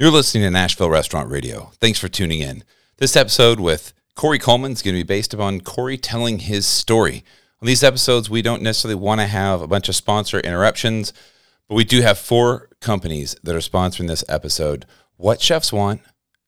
You're listening to Nashville Restaurant Radio. Thanks for tuning in. This episode with Corey Coleman is going to be based upon Corey telling his story. On these episodes, we don't necessarily want to have a bunch of sponsor interruptions, but we do have four companies that are sponsoring this episode What Chefs Want,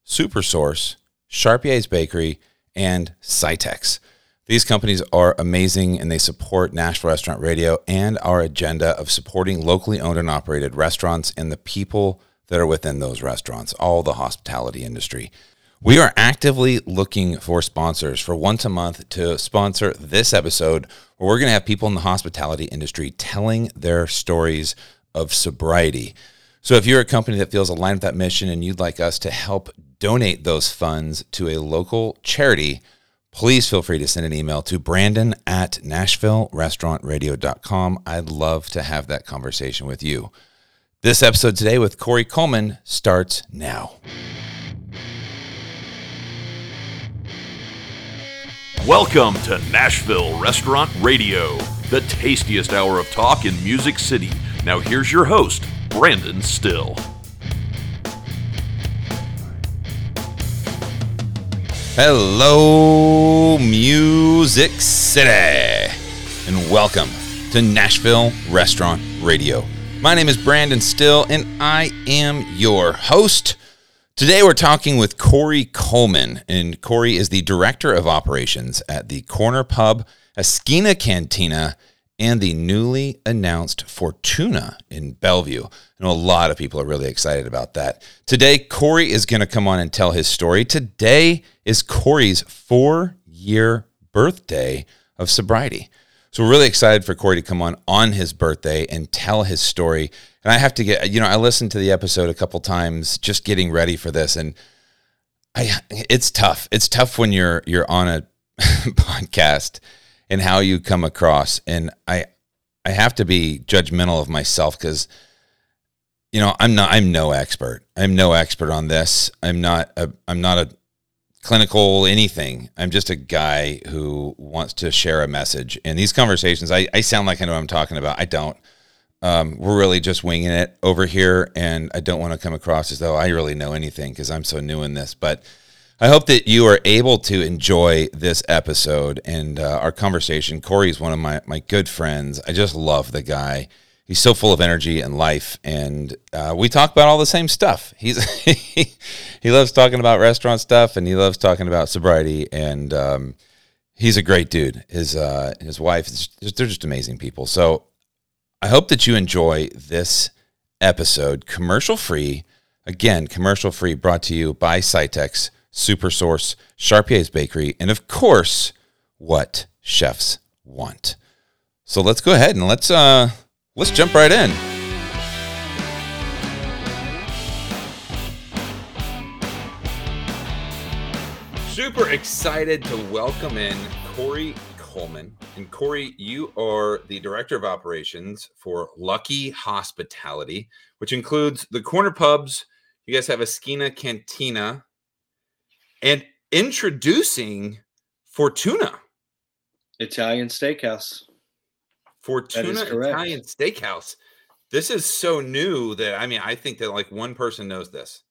Super Source, Charpier's Bakery, and Cytex. These companies are amazing and they support Nashville Restaurant Radio and our agenda of supporting locally owned and operated restaurants and the people that are within those restaurants, all the hospitality industry. We are actively looking for sponsors for once a month to sponsor this episode where we're going to have people in the hospitality industry telling their stories of sobriety. So if you're a company that feels aligned with that mission and you'd like us to help donate those funds to a local charity, please feel free to send an email to brandon at nashvillerestaurantradio.com. I'd love to have that conversation with you. This episode today with Corey Coleman starts now. Welcome to Nashville Restaurant Radio, the tastiest hour of talk in Music City. Now, here's your host, Brandon Styll. Hello, Music City, and welcome to Nashville Restaurant Radio. My name is Brandon Styll, and I am your host. Today, we're talking with Corey Coleman, and Corey is the director of operations at the Corner Pub, Esquina Cantina, and the newly announced Fortuna in Bellevue. I know a lot of people are really excited about that. Today, Corey is going to come on and tell his story. Today is Corey's four year birthday of sobriety. So we're really excited for Corey to come on on his birthday and tell his story. And I have to get, you know, I listened to the episode a couple times just getting ready for this, and I, it's tough. It's tough when you're you're on a podcast and how you come across. And I, I have to be judgmental of myself because, you know, I'm not. I'm no expert. I'm no expert on this. I'm not. A, I'm not a clinical anything. I'm just a guy who wants to share a message. And these conversations, I, I sound like I know what I'm talking about. I don't. Um, we're really just winging it over here. And I don't want to come across as though I really know anything because I'm so new in this. But I hope that you are able to enjoy this episode and uh, our conversation. Corey is one of my, my good friends. I just love the guy he's so full of energy and life and uh, we talk about all the same stuff. He's he loves talking about restaurant stuff and he loves talking about sobriety and um, he's a great dude. His uh, his wife they're just amazing people. So i hope that you enjoy this episode commercial free. Again commercial free brought to you by Cytex, Supersource, Charpier's Bakery, and of course, what chefs want. So let's go ahead and let's uh let's jump right in. Super excited to welcome in Corey Coleman. And Corey, you are the director of operations for Lucky Hospitality, which includes the corner pubs. You guys have a Esquina Cantina and introducing Fortuna. Italian steakhouse. Fortuna Italian Steakhouse. This is so new that I mean, I think that like one person knows this.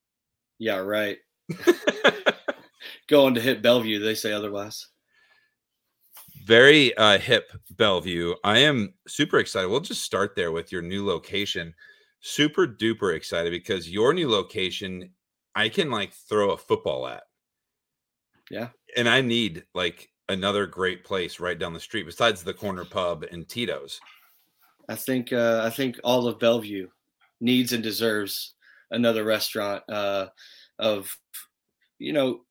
Yeah, right. Going to hit Bellevue, they say otherwise. Very uh, hip Bellevue. I am super excited. We'll just start there with your new location. Super duper excited because your new location, I can like throw a football at. Yeah. And I need like another great place right down the street besides the corner pub and Tito's. I think uh, I think all of Bellevue needs and deserves another restaurant uh, of you know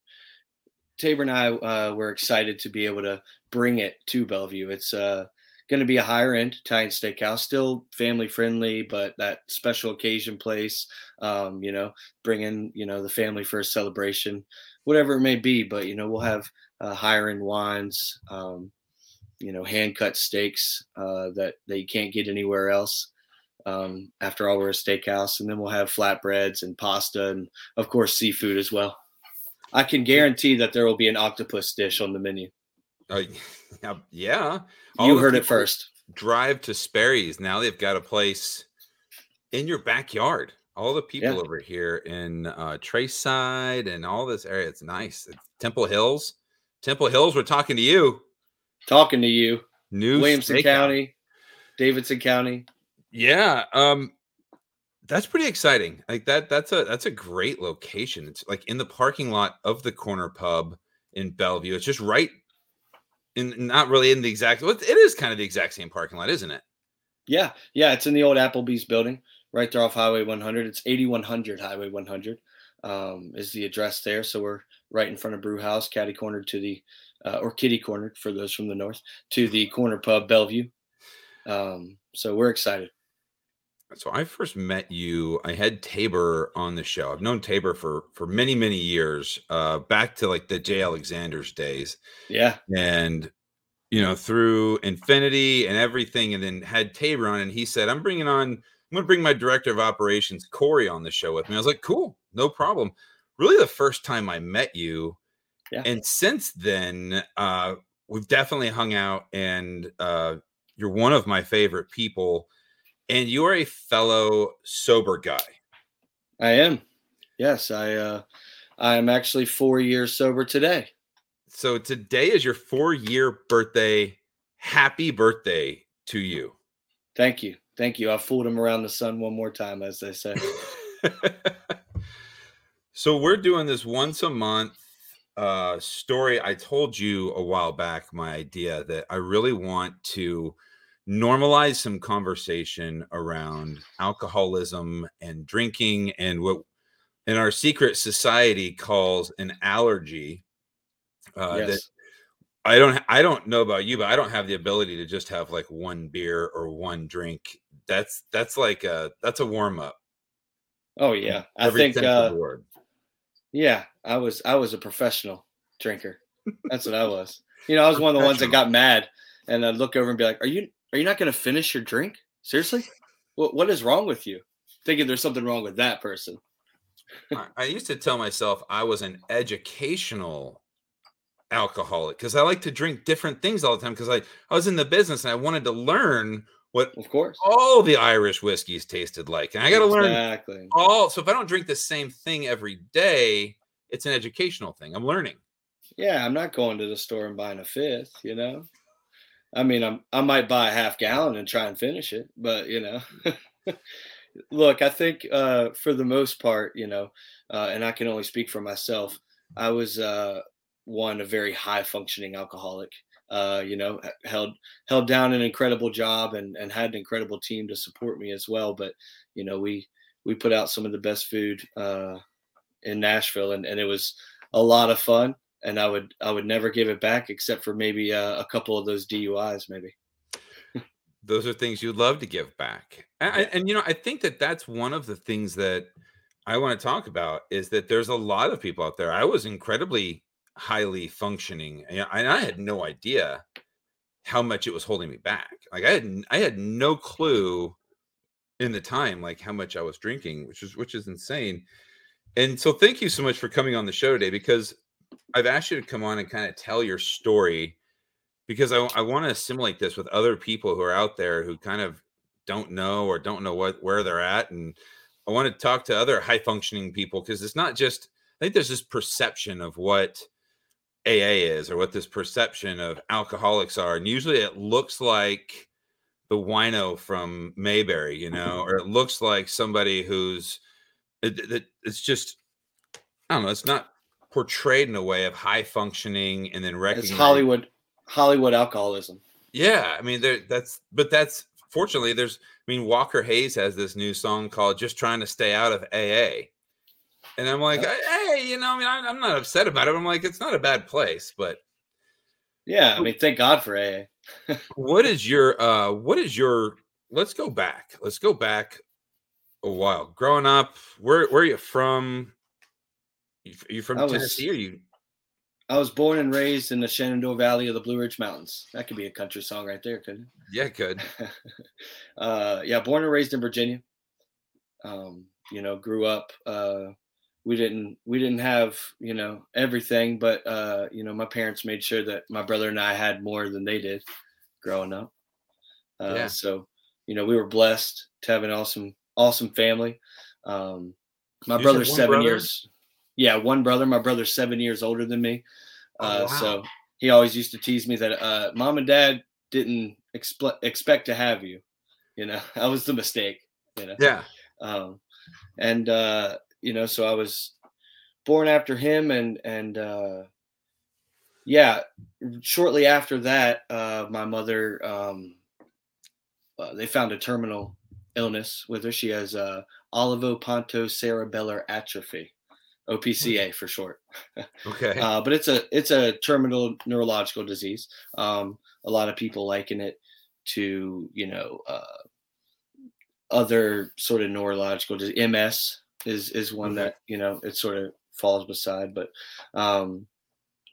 Tabor and I uh, were excited to be able to bring it to Bellevue. It's uh, going to be a higher end Italian steakhouse, still family friendly, but that special occasion place. Um, you know, bringing you know the family for a celebration, whatever it may be. But you know, we'll have uh, higher end wines, um, you know, hand cut steaks uh, that that you can't get anywhere else. Um, after all, we're a steakhouse, and then we'll have flatbreads and pasta, and of course seafood as well. I can guarantee that there will be an octopus dish on the menu. Uh, yeah, All you heard it first. Drive to Sperry's. Now they've got a place in your backyard. all the people Yeah. over here in uh Trace Side and all this area. It's nice. It's Temple Hills. Temple Hills, we're talking to you. Talking to you, New Williamson steakhouse. County, Davidson County. Yeah. Um that's pretty exciting. Like that that's a that's a great location. It's like in the parking lot of the corner pub in Bellevue. It's just right in not really in the exact it is kind of the exact same parking lot, isn't it? Yeah, yeah, it's in the old Applebee's building, right there off Highway 100. It's 8100 Highway 100 um, is the address there. So we're right in front of Brew House, catty cornered to the, uh, or kitty cornered for those from the north, to the corner pub Bellevue. Um, so we're excited. So I first met you. I had Tabor on the show. I've known Tabor for for many many years, uh, back to like the J. Alexander's days, Yeah, and you know through Infinity and everything, and then had Tabor on, and he said, "I'm bringing on. I'm going to bring my director of operations Corey on the show with me." I was like, "Cool, no problem." Really, the first time I met you, Yeah. and since then, uh, we've definitely hung out, and uh, you're one of my favorite people and you are a fellow sober guy. I am. Yes, I, uh, I am actually four years sober today. So today is your four year birthday. Happy birthday to you. Thank you. Thank you. I fooled him around the sun one more time, as they say. so we're doing this once a month uh story. I told you a while back my idea that I really want to normalize some conversation around alcoholism and drinking and what in our secret society calls an allergy. Uh, that yes. I don't I don't know about you, but I don't have the ability to just have like one beer or one drink. That's that's like a that's a warm up. Oh yeah. I Every think uh, word. Yeah, I was I was a professional drinker. That's what I was. You know, I was one of the ones that got mad and I'd look over and be like, "Are you are you not going to finish your drink? Seriously? What what is wrong with you?" Thinking there's something wrong with that person. I, used to tell myself I was an educational alcoholic because I like to drink different things all the time because I, I was in the business and I wanted to learn what Of course. all the Irish whiskeys tasted like. And I got to learn Exactly. all. So if I don't drink the same thing every day, it's an educational thing. I'm learning. Yeah, I'm not going to the store and buying a fifth, you know. I mean, I'm I might buy a half gallon and try and finish it, but you know. Look, I think uh, for the most part, you know, uh, and I can only speak for myself. I was uh, one a very high functioning alcoholic. Uh, you know, held held down an incredible job and and had an incredible team to support me as well. But you know, we we put out some of the best food uh, in Nashville, and and it was a lot of fun. And I would I would never give it back except for maybe uh, a couple of those DUIs, maybe. those are things you'd love to give back and, Yeah. and you know i think that that's one of the things that i want to talk about is that there's a lot of people out there i was incredibly highly functioning and I- had no idea how much it was holding me back like i had i had no clue in the time like how much i was drinking which is which is insane and so thank you so much for coming on the show today because i've asked you to come on and kind of tell your story because I, I want to assimilate this with other people who are out there who kind of don't know or don't know what where they're at and i want to talk to other high functioning people because it's not just i think there's this perception of what aa is or what this perception of alcoholics are and usually it looks like the wino from mayberry you mm-hmm. know or it looks like somebody who's it, it, it's just i don't know it's not portrayed in a way of high functioning and then It's recognizing Hollywood Hollywood alcoholism. yeah, I mean, there. That's but that's fortunately there's. I mean, Walker Hayes has this new song called "Just Trying to Stay Out of AA," and I'm like, hey, you know, I mean, I'm not upset about it. I'm like, it's not a bad place, but Yeah, I mean, thank God for AA. what is your uh what is your let's go back let's go back a while growing up where where are you from you, you from I was- tennessee or you I was born and raised in the Shenandoah Valley of the Blue Ridge Mountains. That could be a country song right there, couldn't yeah good it? uh, yeah, born and raised in Virginia. Um, you know, grew up. Uh, we didn't we didn't have you know everything, but uh, you know my parents made sure that my brother and I had more than they did growing up. Uh, Yeah. So you know we were blessed to have an awesome awesome family. Um, my You brother's seven brother? years. Yeah, one brother. My brother's seven years older than me. Oh, Uh, wow. So he always used to tease me that uh, mom and dad didn't expl- expect to have you. You know, that was the mistake. You know. Yeah. Um, and uh, you know, so I was born after him, and and uh, yeah, shortly after that, uh, my mother um, uh, they found a terminal illness with her. She has uh, olivopontocerebellar atrophy, OPCA for short. Okay. Uh, but it's a it's a terminal neurological disease. Um, a lot of people liken it to you know uh, other sort of neurological disease. MS is is one Mhm. that you know it sort of falls beside. But um,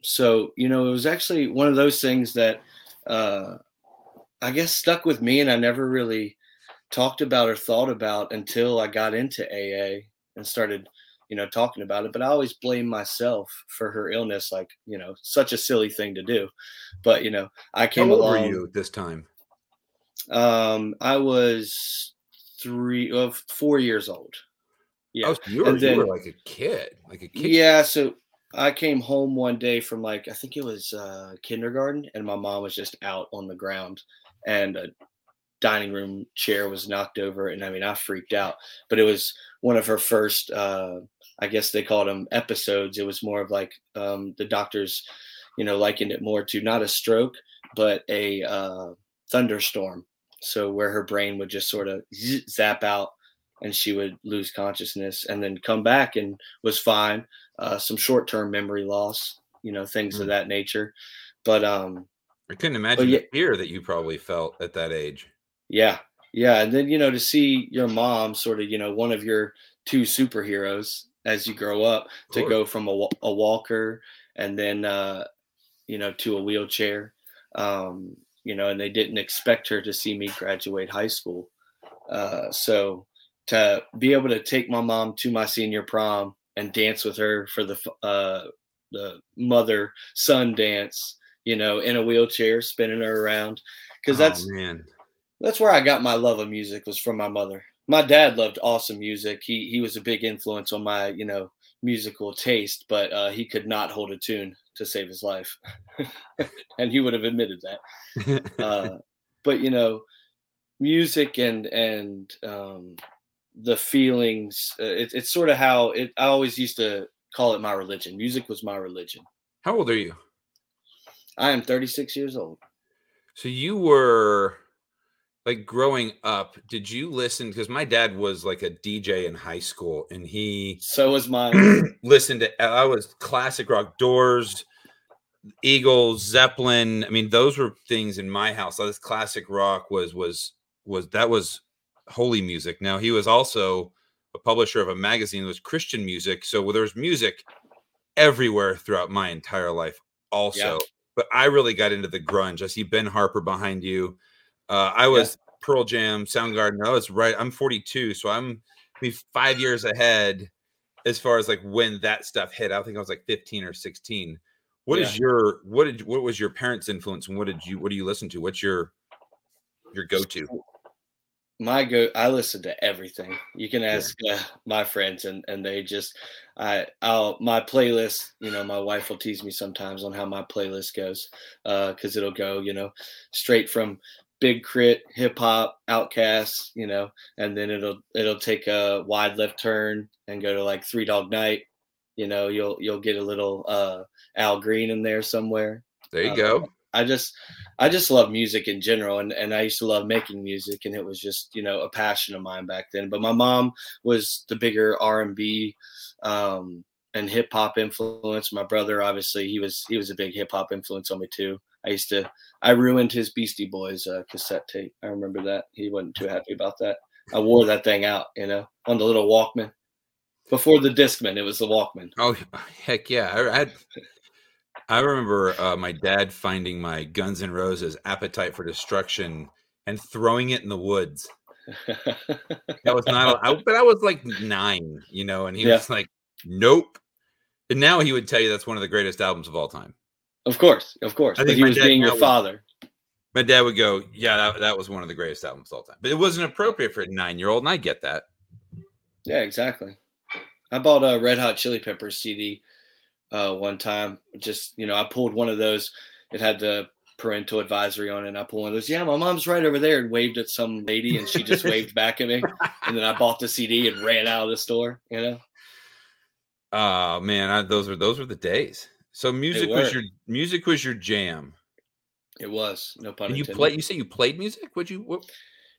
so you know it was actually one of those things that uh, I guess stuck with me, and I never really talked about or thought about until I got into AA and started you know, talking about it, but I always blame myself for her illness. Like, you know, such a silly thing to do. But, you know, I How came old along. were you this time? Um, I was three, uh, four years old. Yeah. Oh, so you were, And you were like a kid, like a kid. Yeah. So I came home one day from like, I think it was uh, kindergarten, and my mom was just out on the ground and a dining room chair was knocked over. And I mean, I freaked out, but it was one of her first, uh, I guess they called them episodes. It was more of like um, the doctors, you know, likened it more to not a stroke, but a uh, thunderstorm. So where her brain would just sort of zap out and she would lose consciousness and then come back and was fine. Uh, some short-term memory loss, you know, things of Mm. that nature. But um, I couldn't imagine yeah- the fear that you probably felt at that age. yeah, yeah, and then you know to see your mom sort of, you know, one of your two superheroes as you grow up to go from a, a walker and then uh, you know to a wheelchair. Um, you know, and they didn't expect her to see me graduate high school. Uh, so to be able to take my mom to my senior prom and dance with her for the uh, the mother son dance, you know, in a wheelchair, spinning her around, because Oh, that's man. that's where I got my love of music was from my mother. My dad loved awesome music. He he was a big influence on my you know musical taste, but uh, he could not hold a tune to save his life, and he would have admitted that. Uh, but you know, music and and um, the feelings. Uh, it, it's sort of how it. I always used to call it my religion. Music was my religion. How old are you? I am 36 years old. So you were like growing up, did you listen? Because my dad was like a DJ in high school and he So was mine. listened to I was classic rock doors, Eagles, Zeppelin. I mean, those were things in my house. This classic rock was was was that was holy music. Now he was also a publisher of a magazine that was Christian music. So there was music everywhere throughout my entire life, also. But I really got into the grunge. I see Ben Harper behind you. Uh, I was Pearl Jam, Soundgarden. I was right. I'm 42, so I'm maybe five years ahead as far as like when that stuff hit. I think I was like 15 or 16. What is your what did what was your parents' influence and what did you what do you listen to? What's your your go to? My go i listen to everything. You can ask uh, my friends and and they just i i'll my playlist you know my wife will tease me sometimes on how my playlist goes uh because it'll go you know straight from Big K.R.I.T. hip hop OutKast you know and then it'll it'll take a wide left turn and go to like three dog night. You know you'll you'll get a little uh al green in there somewhere. There you uh, go. I just I just love music in general and, and I used to love making music and it was just, you know, a passion of mine back then. But my mom was the bigger R and B um and hip hop influence. My brother obviously he was he was a big hip hop influence on me too. I used to I ruined his Beastie Boys uh, cassette tape. I remember that. He wasn't too happy about that. I wore that thing out, you know, on the little Walkman. Before the Discman, it was the Walkman. Oh heck yeah! I, had I remember uh, my dad finding my Guns N' Roses "Appetite for Destruction" and throwing it in the woods. That was not, I, but I was like nine, you know, and he Yeah. was like, "Nope." And now he would tell you that's one of the greatest albums of all time. of course, of course. I think he was being your would- father. My dad would go, "Yeah, that, that was one of the greatest albums of all time," but it wasn't appropriate for a nine-year-old, and I get that. Yeah, exactly. I bought a Red Hot Chili Peppers CD uh, one time. Just you know, I pulled one of those. It had the parental advisory on it. And I pulled one of those. Yeah, my mom's right over there, and waved at some lady, and she just waved back at me. And then I bought the CD and ran out of the store. You know. Oh man, I, those were those were the days. So music was your music was your jam. It was no pun. And you play. You say you played music? Would you? What?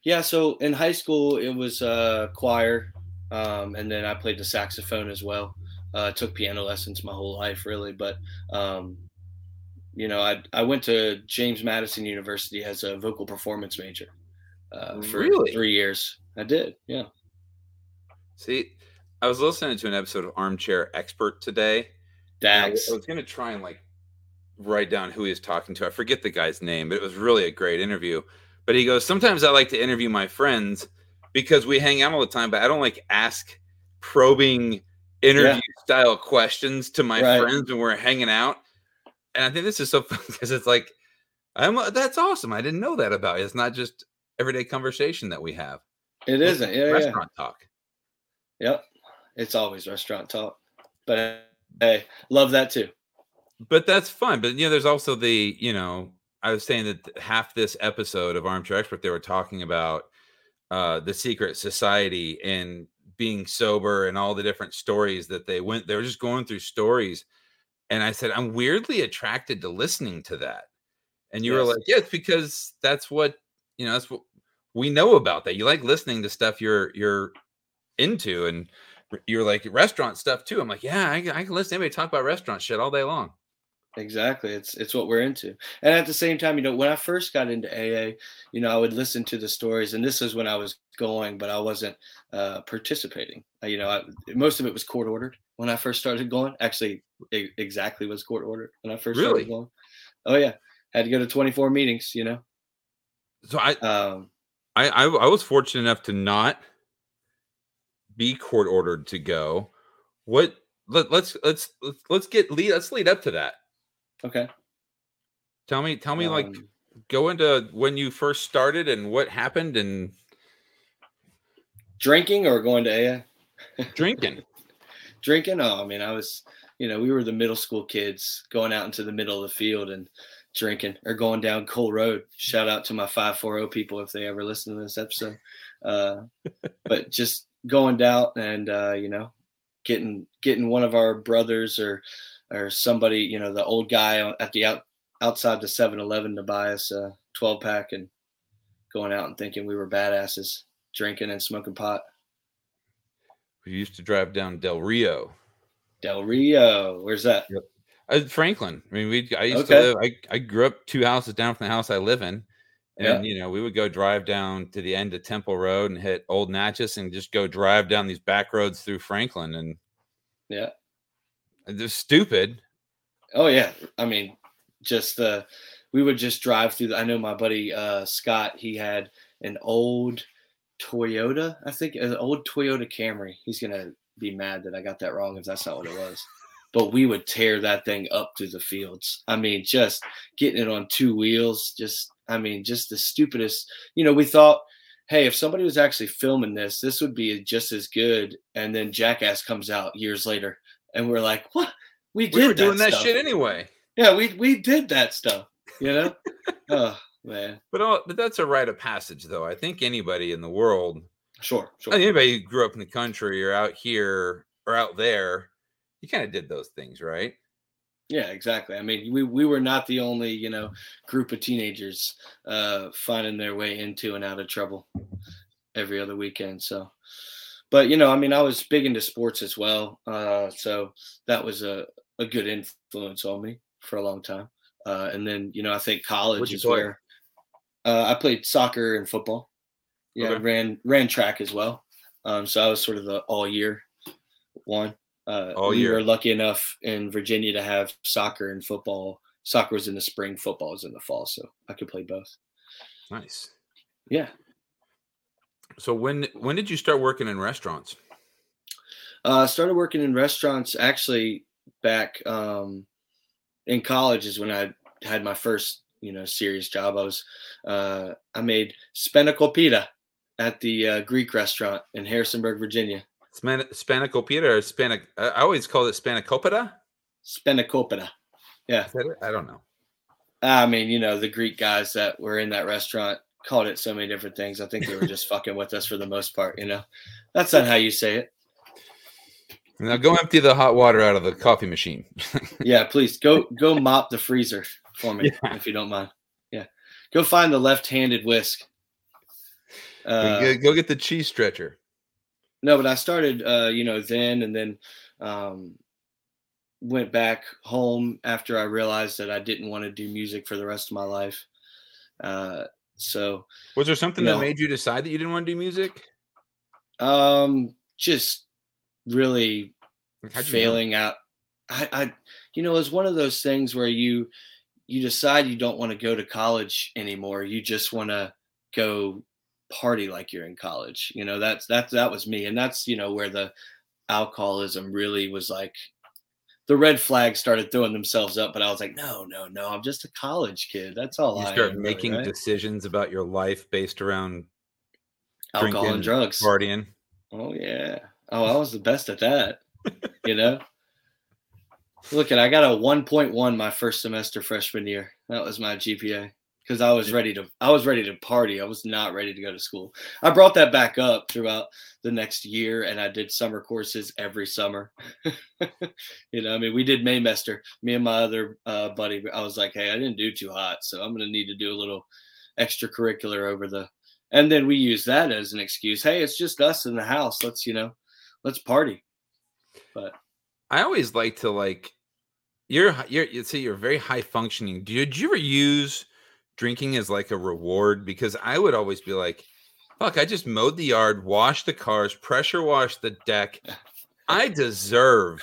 Yeah. So in high school, it was uh, choir, um, and then I played the saxophone as well. Uh, took piano lessons my whole life, really. But um, you know, I I went to James Madison University as a vocal performance major uh, for really? three years. I did. Yeah. See, I was listening to an episode of Armchair Expert today. Dax. I was going to try and like write down who he was talking to. I forget the guy's name, but it was really a great interview. But he goes, Sometimes I like to interview my friends because we hang out all the time, but I don't like ask probing interview yeah. style questions to my right. friends when we're hanging out. And I think this is so fun because it's like, I'm that's awesome. I didn't know that about you. It's not just everyday conversation that we have. It isn't. Yeah, restaurant yeah. talk. Yep. It's always restaurant talk. But hey, love that too. But that's fun. But you know, there's also the, you know, I was saying that half this episode of Armchair Expert, they were talking about uh the secret society and being sober and all the different stories that they went. They were just going through stories. And I said, I'm weirdly attracted to listening to that. And you yes. were like, Yes, because that's what you know, that's what we know about that. You like listening to stuff you're you're into. And you're like restaurant stuff too. I'm like, yeah, I, I can listen to anybody talk about restaurant shit all day long. Exactly. It's it's what we're into. And at the same time, you know, when I first got into AA, you know, I would listen to the stories, and this is when I was going, but I wasn't uh, participating. Uh, you know, I, most of it was court ordered when I first started going. Actually, it exactly was court ordered when I first really? started going. Oh yeah, had to go to 24 meetings. You know. So I, um, I, I, I was fortunate enough to not be court ordered to go. What let, let's let's let's get lead let's lead up to that. Okay. Tell me tell me um, like go into when you first started and what happened and drinking or going to AA? Drinking. drinking. Oh, I mean, I was, you know, we were the middle school kids going out into the middle of the field and drinking or going down Cole Road. Shout out to my 540 people if they ever listen to this episode. Uh, but just going down and uh, you know getting getting one of our brothers or or somebody you know the old guy at the out outside the 7-Eleven to buy us a 12 pack and going out and thinking we were badasses drinking and smoking pot. We used to drive down Del Rio. Del Rio, where's that? Yep. Uh, Franklin. I mean, we I used okay. to live. I, I grew up two houses down from the house I live in, and yeah. you know, we would go drive down to the end of Temple Road and hit Old Natchez and just go drive down these back roads through Franklin. And yeah, they're stupid. Oh yeah, I mean, just uh, we would just drive through. The, I know my buddy uh, Scott. He had an old Toyota. I think an old Toyota Camry. He's gonna be mad that I got that wrong if that's not what it was. But we would tear that thing up through the fields. I mean, just getting it on two wheels, just I mean, just the stupidest. You know, we thought, hey, if somebody was actually filming this, this would be just as good. And then Jackass comes out years later, and we're like, what? We did we were doing that, that shit anyway. Yeah, we we did that stuff. You know. oh man. But all, but that's a rite of passage, though. I think anybody in the world, sure, sure. Anybody who grew up in the country or out here or out there, you kind of did those things, right? Yeah, exactly. I mean, we, we were not the only, you know, group of teenagers uh, finding their way into and out of trouble every other weekend. So, but, you know, I mean, I was big into sports as well. Uh, so that was a, a good influence on me for a long time. Uh, and then, you know, I think college is play? where uh, I played soccer and football. Yeah, okay. ran ran track as well. Um, so I was sort of the all year one. Uh, All we year. were lucky enough in Virginia to have soccer and football. Soccer was in the spring, football was in the fall, so I could play both. Nice. Yeah. So when when did you start working in restaurants? Uh, started working in restaurants actually back um, in college is when I had my first you know serious job. I was uh, I made spanakopita at the uh, Greek restaurant in Harrisonburg, Virginia. Span- Spanakopita or? I always call it Spanakopita. Spanakopita. Yeah. I don't know. I mean, you know, the Greek guys that were in that restaurant called it so many different things. I think they were just fucking with us for the most part. You know, that's not how you say it. Now go empty the hot water out of the coffee machine. yeah, please go go mop the freezer for me yeah. if you don't mind. Yeah, go find the left-handed whisk. Uh, go, go, get the cheese stretcher. No, but I started, uh, you know, then and then um, went back home after I realized that I didn't want to do music for the rest of my life. Uh, so, was there something that know, made you decide that you didn't want to do music? Um, just really failing out. I, I, you know, it's one of those things where you you decide you don't want to go to college anymore. You just want to go party like you're in college. You know, that's that's that was me, and that's you know where the alcoholism really was like the red flags started throwing themselves up, but I was like, no, no, no, I'm just a college kid. That's all you I start making really, right? decisions about your life based around alcohol drinking, and drugs, partying. Oh yeah. Oh, I was the best at that. you know. Look at I got a 1.1 my first semester freshman year. That was my GPA because I was ready to I was ready to party. I was not ready to go to school. I brought that back up throughout the next year and I did summer courses every summer. you know, I mean, we did Maymester. Me and my other uh, buddy. I was like, hey, I didn't do too hot, so I'm gonna need to do a little extracurricular over the. And then we use that as an excuse. Hey, it's just us in the house. Let's you know, let's party. But I always like to like you're you're you say you're very high functioning. Did you ever use drinking is like a reward? Because I would always be like, fuck, I just mowed the yard, washed the cars, pressure washed the deck. I deserve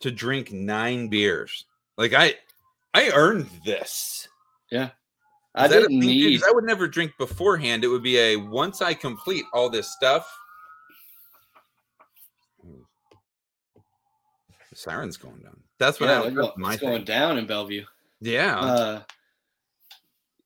to drink nine beers. Like I I earned this. Yeah. I didn't need I would never drink beforehand. It would be a once I complete all this stuff, The siren's going down. That's what yeah, I my it's going down in Bellevue. Yeah. Uh,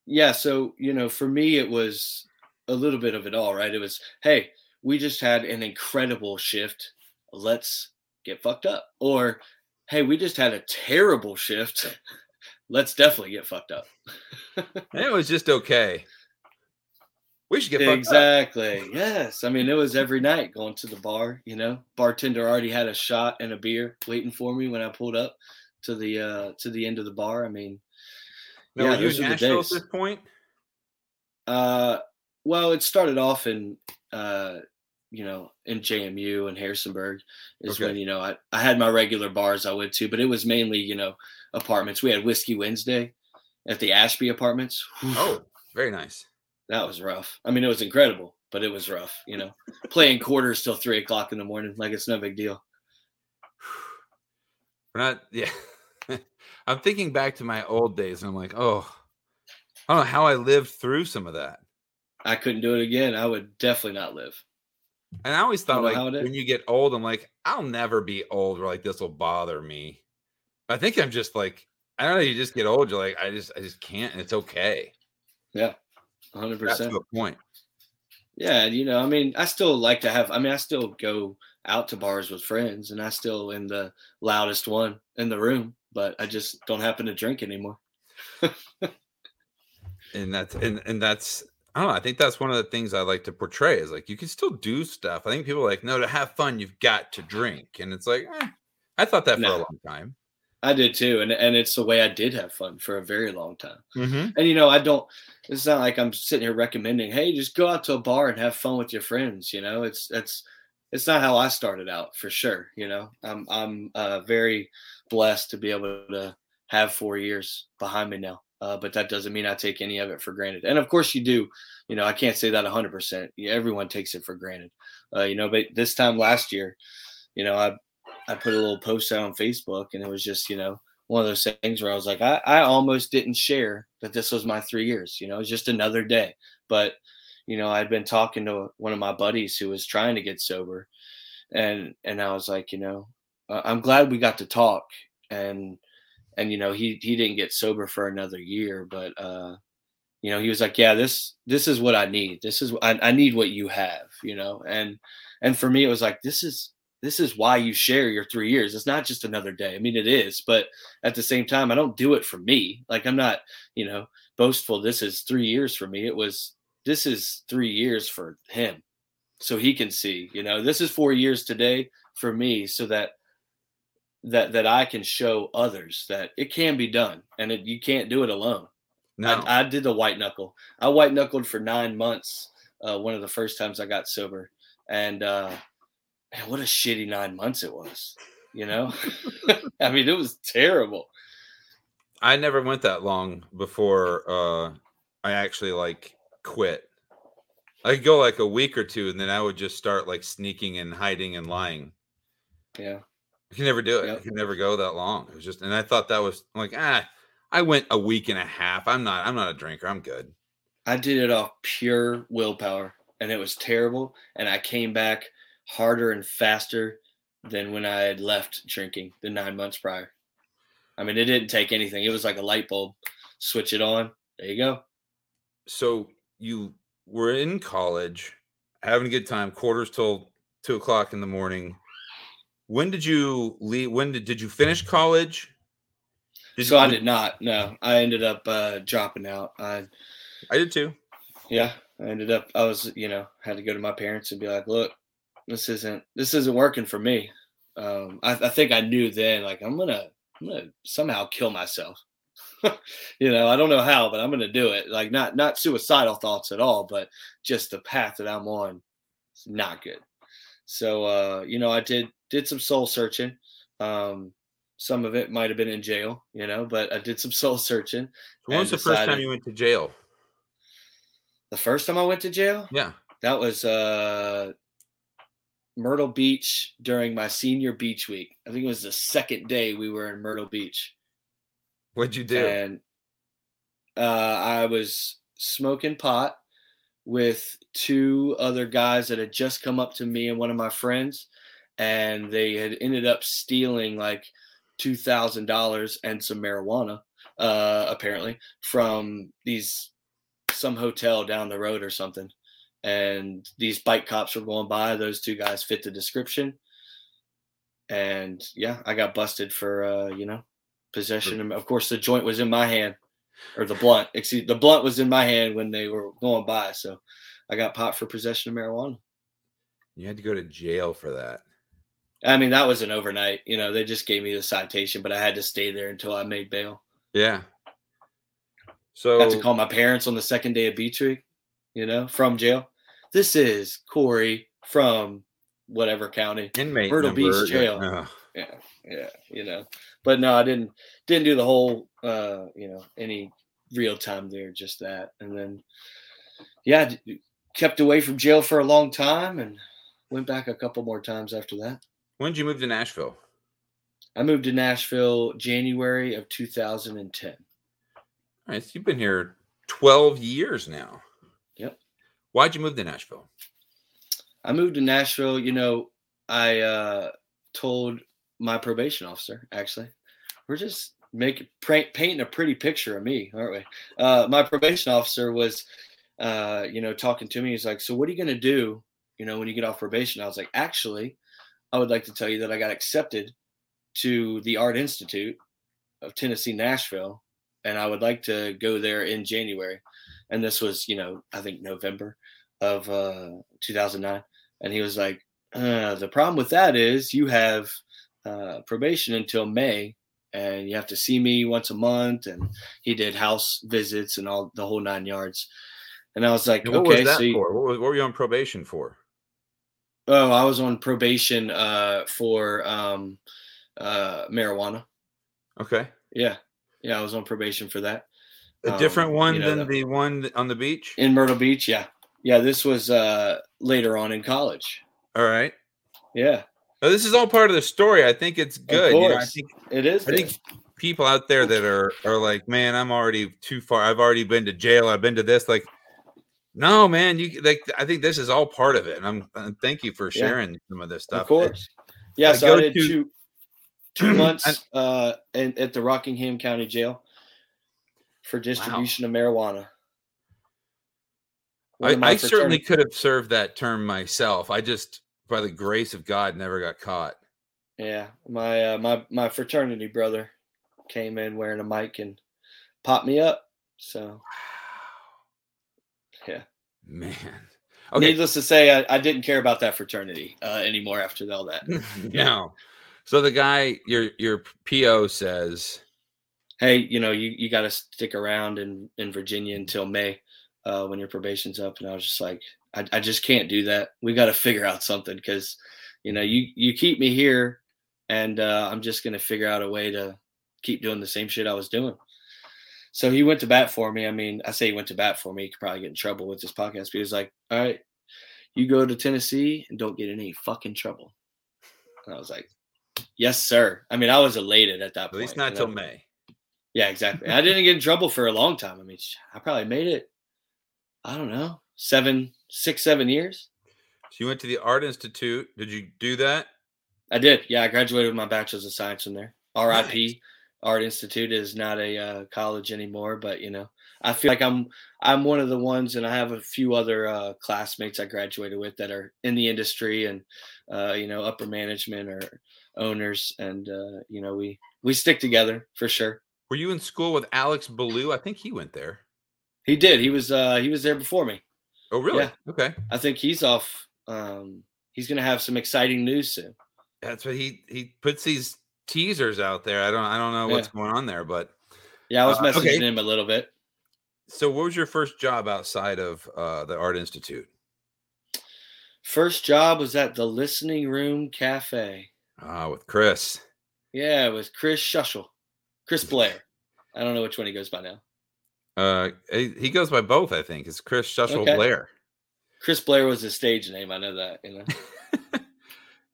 yeah. So you know, for me, it was a little bit of it all. Right. It was, hey, we just had an incredible shift. Let's get fucked up. Or, hey, we just had a terrible shift. Let's definitely get fucked up. it was just okay. We should get fucked up. exactly. Yes, I mean it was every night going to the bar. You know, bartender already had a shot and a beer waiting for me when I pulled up to the uh to the end of the bar. I mean, now, yeah, were you in Nashville at this point? Uh, well, it started off in uh, you know, in JMU and Harrisonburg is okay. when you know I I had my regular bars I went to, but it was mainly you know apartments. We had Whiskey Wednesday at the Ashby Apartments. Oh, very nice that was rough. I mean, it was incredible, but it was rough. You know, playing quarters till three o'clock in the morning, like it's no big deal. We're not. Yeah, I'm thinking back to my old days, and I'm like, oh, I don't know how I lived through some of that. I couldn't do it again. I would definitely not live. And I always thought, like, when you get old, I'm like, I'll never be old, or like this will bother me. I think I'm just like, I don't know. You just get old. You're like, I just, I just can't, and it's okay. Yeah. 100%. That's the point. Yeah, you know, I mean, I still like to have. I mean, I still go out to bars with friends, and I still am the loudest one in the room, but I just don't happen to drink anymore. and that's and and that's I don't know. I think that's one of the things I like to portray is like you can still do stuff. I think people are like no to have fun, you've got to drink, and it's like eh, I thought that no. for a long time. I did too, and and it's the way I did have fun for a very long time. Mm-hmm. And you know, I don't. It's not like I'm sitting here recommending, hey, just go out to a bar and have fun with your friends. You know, it's it's it's not how I started out for sure. You know, I'm I'm uh, very blessed to be able to have four years behind me now. Uh, but that doesn't mean I take any of it for granted. And of course, you do. You know, I can't say that 100%. Everyone takes it for granted. Uh, you know, but this time last year, you know, I I put a little post out on Facebook, and it was just you know one of those things where I was like, I, I almost didn't share that this was my three years. You know, it was just another day. But you know, I'd been talking to one of my buddies who was trying to get sober, and and I was like, you know, I'm glad we got to talk, and and you know, he he didn't get sober for another year, but uh, you know, he was like, yeah, this this is what I need. This is I, I need what you have, you know, and and for me it was like this is this is why you share your three years. It's not just another day. I mean, it is, but at the same time, I don't do it for me. Like I'm not, you know, boastful. This is three years for me. It was this is three years for him, so he can see. You know, this is four years today for me, so that that that I can show others that it can be done, and it, you can't do it alone. No, I, I did the white knuckle. I white knuckled for nine months. Uh, one of the first times I got sober, and uh, man, what a shitty nine months it was. You know, I mean, it was terrible. I never went that long before uh, I actually like quit. I could go like a week or two, and then I would just start like sneaking and hiding and lying. Yeah, I could never do it. I Yep. could never go that long. It was just, and I thought that was like, ah, I went a week and a half. I'm not, I'm not a drinker. I'm good. I did it off pure willpower, and it was terrible. And I came back harder and faster than when I had left drinking the nine months prior. I mean, it didn't take anything. It was like a light bulb. Switch it on. There you go. So you were in college, having a good time. Quarters till two o'clock in the morning. When did you leave? When did did you finish college? Did so you, I did not. No, I ended up uh, dropping out. I I did too. yeah, I ended up. I was you know had to go to my parents and be like, look, this isn't this isn't working for me. Um, I, I think I knew then like I'm gonna I'm gonna somehow kill myself. you know, I don't know how, but I'm gonna do it. Like not not suicidal thoughts at all, but just the path that I'm on is not good. So uh, you know, I did did some soul searching. Um, some of it might have been in jail, you know, but I did some soul searching. When was the first time you went to jail? The first time I went to jail, Yeah. that was uh Myrtle Beach during my senior beach week. I think it was the second day we were in Myrtle Beach. What'd you do? And uh, I was smoking pot with two other guys that had just come up to me and one of my friends, and they had ended up stealing like two thousand dollars and some marijuana, uh, apparently from these some hotel down the road or something. And these bike cops were going by. Those two guys fit the description. And yeah, I got busted for uh, you know, possession. Of course, the joint was in my hand, or the blunt. Excuse, the blunt was in my hand when they were going by. So I got popped for possession of marijuana. You had to go to jail for that. I mean, that was an overnight. You know, they just gave me the citation, but I had to stay there until I made bail. Yeah. So Got to call my parents on the second day of beach week. You know, from jail. This is Corey from whatever county. inmate Myrtle Beach number- jail. Ugh. Yeah yeah you know but no i didn't didn't do the whole uh you know any real time there just that and then yeah d- kept away from jail for a long time and went back a couple more times after that when did you move to Nashville? i moved to nashville january of 2010 All right, so you've been here 12 years now. Yep. Why'd you move to Nashville? i moved to nashville you know i uh told my probation officer actually. We're just making painting a pretty picture of me aren't we? Uh my probation officer was uh you know talking to me. He's like so what are you going to do you know when you get off probation? I was like actually i would like to tell you that i got accepted to the art institute of tennessee nashville and i would like to go there in january. And this was you know i think november of uh 2009 and he was like uh, the problem with that is you have uh, probation until May, and you have to see me once a month. And he did house visits and all the whole nine yards. And I was like, And what okay, was that so you- for? What, was, what were you on probation for? oh, I was on probation uh, for um, uh, marijuana. Okay. Yeah, yeah, I was on probation for that A Um, different one you know, than that- the one on the beach? in Myrtle Beach. Yeah, yeah, this was uh, later on in college. All right. Yeah, Now, this is all part of the story. I think it's good. You know, I think it is. I think people out there that are are like, man, I'm already too far. I've already been to jail. I've been to this. Like, no, man, you like. I think this is all part of it. And I'm and thank you for Yeah. sharing some of this stuff. Of course. Yeah, I so I did to- two two months uh in, at the Rockingham County Jail for distribution of marijuana. I, I certainly could have served that term myself. I just, by the grace of God, never got caught. Yeah, my uh, my my fraternity brother came in wearing a mic and popped me up. So, yeah, man. Okay. Needless to say, I, I didn't care about that fraternity uh, anymore after all that. yeah. No. So the guy, your your PO says, "Hey, you know, you, you got to stick around in in Virginia until May uh, when your probation's up." And I was just like, "I, I just can't do that. We got to figure out something because, you know, you you keep me here and uh, I'm just gonna figure out a way to keep doing the same shit I was doing. So he went to bat for me. I mean, I say he went to bat for me. He could probably get in trouble with this podcast. But he was like, "All right, you go to Tennessee and don't get in any fucking trouble." And I was like, "Yes, sir." I mean, I was elated at that at point. At least not till May. Yeah, exactly. I didn't get in trouble for a long time. I mean, I probably made it. I don't know, seven, six, seven years. So you went to the Art Institute. Did you do that? I did. Yeah, I graduated with my bachelor's of science from there. RIP. Nice. Art Institute is not a uh, college anymore, but you know, I feel like I'm I'm one of the ones, and I have a few other uh, classmates I graduated with that are in the industry and uh, you know upper management or owners, and uh, you know we we stick together for sure. Were you in school with Alex Ballou? I think he went there. He did. He was uh, he was there before me. Oh, really? Yeah. Okay. I think he's off. Um, he's going to have some exciting news soon that's what he he puts these teasers out there. I don't I don't know what's yeah. going on there, but yeah, I was uh, messaging uh, okay. him a little bit. So, what was your first job outside of uh, the Art Institute? First job was at the Listening Room Cafe. Ah, with Chris. Yeah, with Chris Shushel, Chris Blair. I don't know which one he goes by now. Uh, he goes by both. I think it's Chris Shushel okay. Blair. Chris Blair was his stage name. I know that. You know.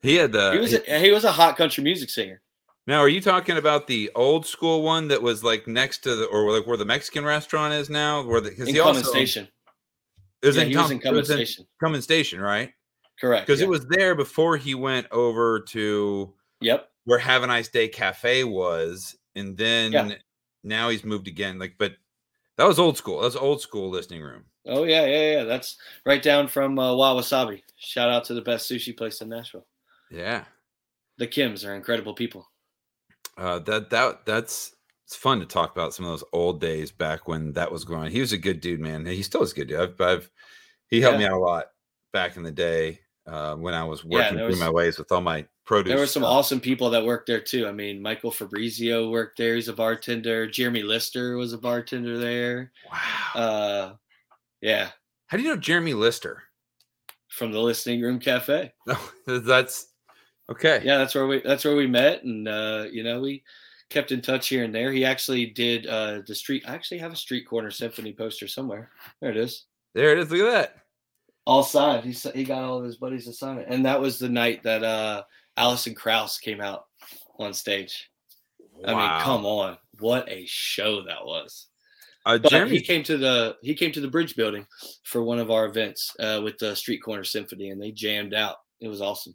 He had the. He was a, he was a hot country music singer. Now, are you talking about the old school one that was like next to the or like where the Mexican restaurant is now? Where the because he also Station. It was, yeah, in, he was in Cummins Station. Cummins Station, right? Correct. Because yeah. it was there before he went over to. Yep. Where Have a Nice Day Cafe was, and then yeah. now he's moved again. Like, but that was old school. That was old school listening room. Oh yeah, yeah, yeah. That's right down from uh, Wawasabi. Shout out to the best sushi place in Nashville. Yeah. The Kims are incredible people. Uh, that that that's it's fun to talk about some of those old days back when that was going on. He was a good dude, man. He still is a good dude. I've, I've he helped yeah. me out a lot back in the day uh, when I was working yeah, through my ways with all my produce. There were some awesome people that worked there too. I mean, Michael Fabrizio worked there. He's a bartender. Jeremy Lister was a bartender there. Wow. Uh, yeah. How do you know Jeremy Lister? From the Listening Room Cafe. That's Okay. Yeah, that's where we that's where we met, and uh, you know we kept in touch here and there. He actually did uh, the street. I actually have a street corner symphony poster somewhere. There it is. There it is. Look at that. All signed. He he got all of his buddies to sign it, and that was the night that uh, Alison Krauss came out on stage. Wow. I mean, come on, what a show that was! Uh, Jeremy he came to the he came to the Bridge Building for one of our events uh, with the Street Corner Symphony, and they jammed out. It was awesome.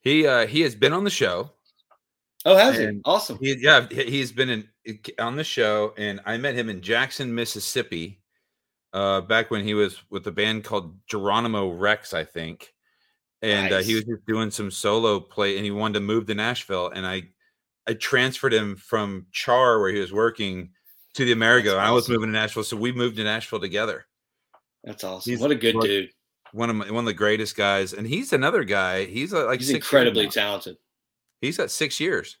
He uh he has been on the show. Oh, has he? Awesome. He, yeah, he's been in on the show, and I met him in Jackson, Mississippi, uh, back when he was with a band called Geronimo Rex, I think. And nice. uh, he was just doing some solo play, and he wanted to move to Nashville, and I, I transferred him from Char, where he was working, to the Amerigo. Awesome. I was moving to Nashville, so we moved to Nashville together. That's awesome. He's, what a good dude one of my, one of the greatest guys, and he's another guy. He's uh, like he's incredibly talented. He's got six years.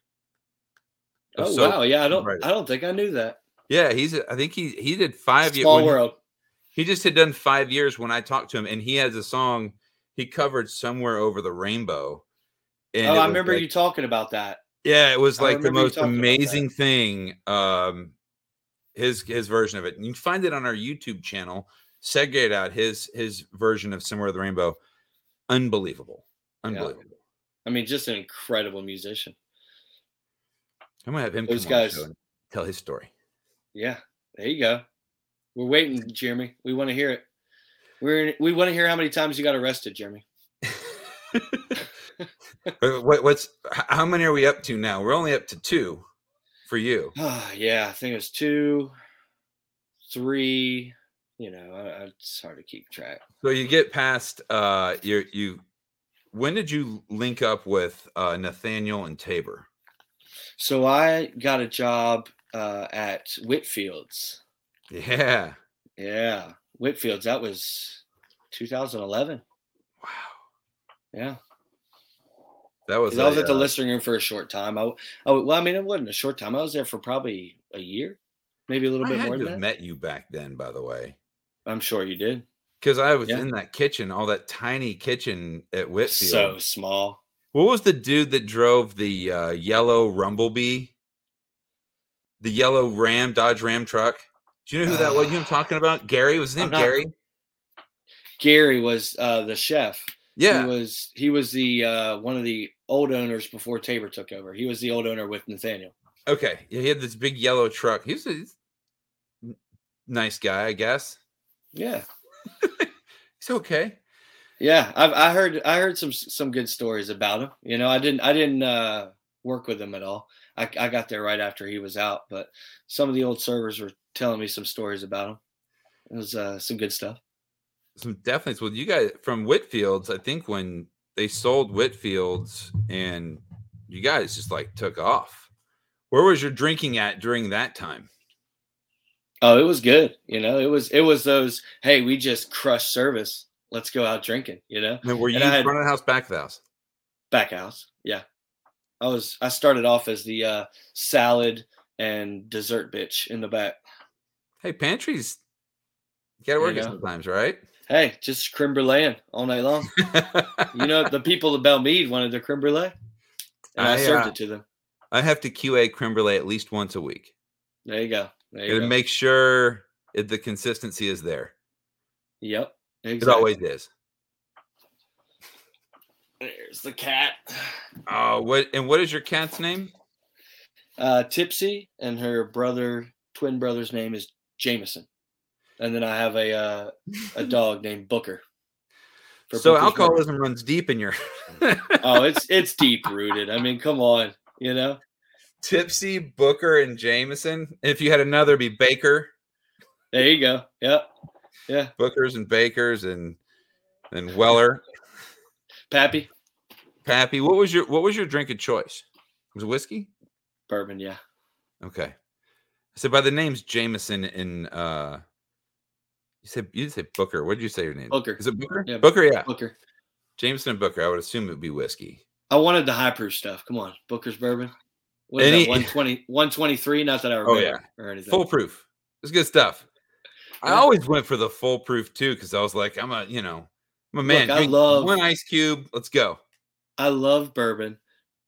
Oh so, wow! Yeah, I don't I don't think I knew that. Yeah, he's I think he he did five years. Small world. He, just had done five years when I talked to him, and he has a song he covered somewhere over the rainbow. And oh, I remember like, you talking about that. Yeah, it was like the most amazing thing. Um, his his version of it. And you can find it on our YouTube channel segregate out his his version of somewhere Over the rainbow unbelievable unbelievable yeah. i mean just an incredible musician i'm gonna have him those guys tell his story yeah there you go we're waiting jeremy we want to hear it we're we want to hear how many times you got arrested jeremy what, what's how many are we up to now we're only up to two for you yeah i think it's two three you know, I, it's hard to keep track. So you get past uh you you when did you link up with uh Nathaniel and Tabor? So I got a job uh, at Whitfield's. Yeah. Yeah, Whitfield's. That was 2011. Wow. Yeah, That was. I was at the uh, listening room for a short time. I, oh, well, I mean, it wasn't a short time. I was there for probably a year, maybe a little I bit more to than have that. met you back then, by the way. I'm sure you did. Because I was Yeah. in that kitchen, all that tiny kitchen at Whitfield. So small. What was the dude that drove the uh, yellow Rumblebee? The yellow Ram, Dodge Ram truck? Do you know who that was? You I'm talking about? Gary? Was his name not- Gary? Gary was uh, the chef. Yeah. He was he was the uh, one of the old owners before Tabor took over. He was the old owner with Nathaniel. Okay. Yeah, he had this big yellow truck. He was a nice guy, I guess. Yeah. He's okay. Yeah, I've I heard I heard some some good stories about him. You know, I didn't I didn't uh, work with him at all. I, I got there right after he was out, but some of the old servers were telling me some stories about him. It was uh, some good stuff. Some definitely. Well, you guys from Whitfields, I think when they sold Whitfields and you guys just like took off. Where was your drinking at during that time? Oh, it was good. You know, it was it was those. Hey, we just crushed service. Let's go out drinking. You know, mean, were you And I had- front of the house, back of the house? back house. Yeah, I was. I started off as the uh, salad and dessert bitch in the back. Hey, pantries. You gotta work You it sometimes, right? Hey, just creme brulee all night long. you know, the people of Belle Meade wanted their creme brulee, and I, I, served uh, it to them. I have to QA creme brulee at least once a week. There you go. There you Gotta go. make sure it, the consistency is there. yep. It always is. There's the cat. Oh, what and what is your cat's name? Uh, Tipsy and her brother, twin brother's name is Jameson, and then I have a uh, a dog named Booker. for So Booker's memory. alcoholism runs deep in your Oh, it's it's deep rooted. I mean, come on, you know. Tipsy, Booker, and Jameson. If you had another, it'd be Baker, There you go. Yeah, Yeah. Bookers and Bakers, and and Weller, Pappy. Pappy. What was your what was your drink of choice? Was it whiskey? Bourbon. Yeah. Okay. So by the names Jameson and uh you said you said Booker. What did you say your name? Booker. Is it Booker? Yeah. Booker, yeah. Booker. Jameson and Booker. I would assume it would be whiskey. I wanted the high proof stuff. Come on, Booker's bourbon. What is Any- that, 120, 123? Not that I remember. Oh, yeah. or anything. Foolproof. It's good stuff. I always went for the full proof too, because I was like, I'm a, you know, I'm a man. I Drink love- one ice cube. Let's go. I love bourbon,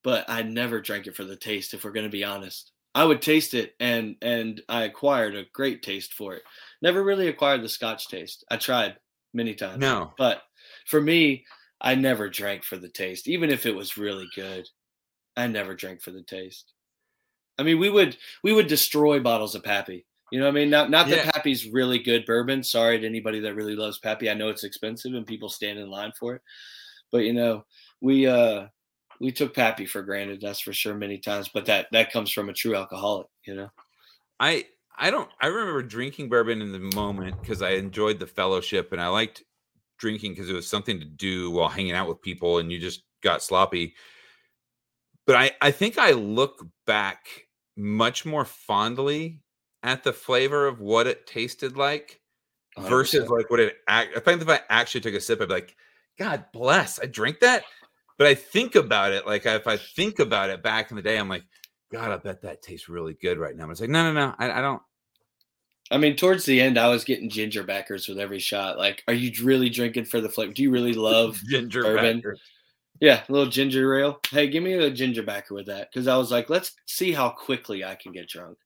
but I never drank it for the taste. If we're going to be honest, I would taste it, and and I acquired a great taste for it. Never really acquired the Scotch taste. I tried many times. No. but for me, I never drank for the taste, even if it was really good. I never drank for the taste. I mean, we would we would destroy bottles of Pappy. You know what I mean? Not not that Yeah. Pappy's really good bourbon. Sorry to anybody that really loves Pappy. I know it's expensive and people stand in line for it. But you know, we uh we took Pappy for granted, that's for sure many times. But that that comes from a true alcoholic, you know. I I don't I remember drinking bourbon in the moment because I enjoyed the fellowship and I liked drinking because it was something to do while hanging out with people and you just got sloppy. But I I think I look back much more fondly at the flavor of what it tasted like versus 100%. like what it act I think if I actually took a sip, I'd be like, God bless, I drink that. But I think about it, like if I think about it back in the day, I'm like, God, I bet that tastes really good right now. But it's like, no, no, no, I, I don't. I mean, towards the end, I was getting ginger backers with every shot. Like, are you really drinking for the flavor? Do you really love ginger bourbon. backer. Yeah, a little ginger ale. Hey, give me a ginger backer with that. Because I was like, let's see how quickly I can get drunk.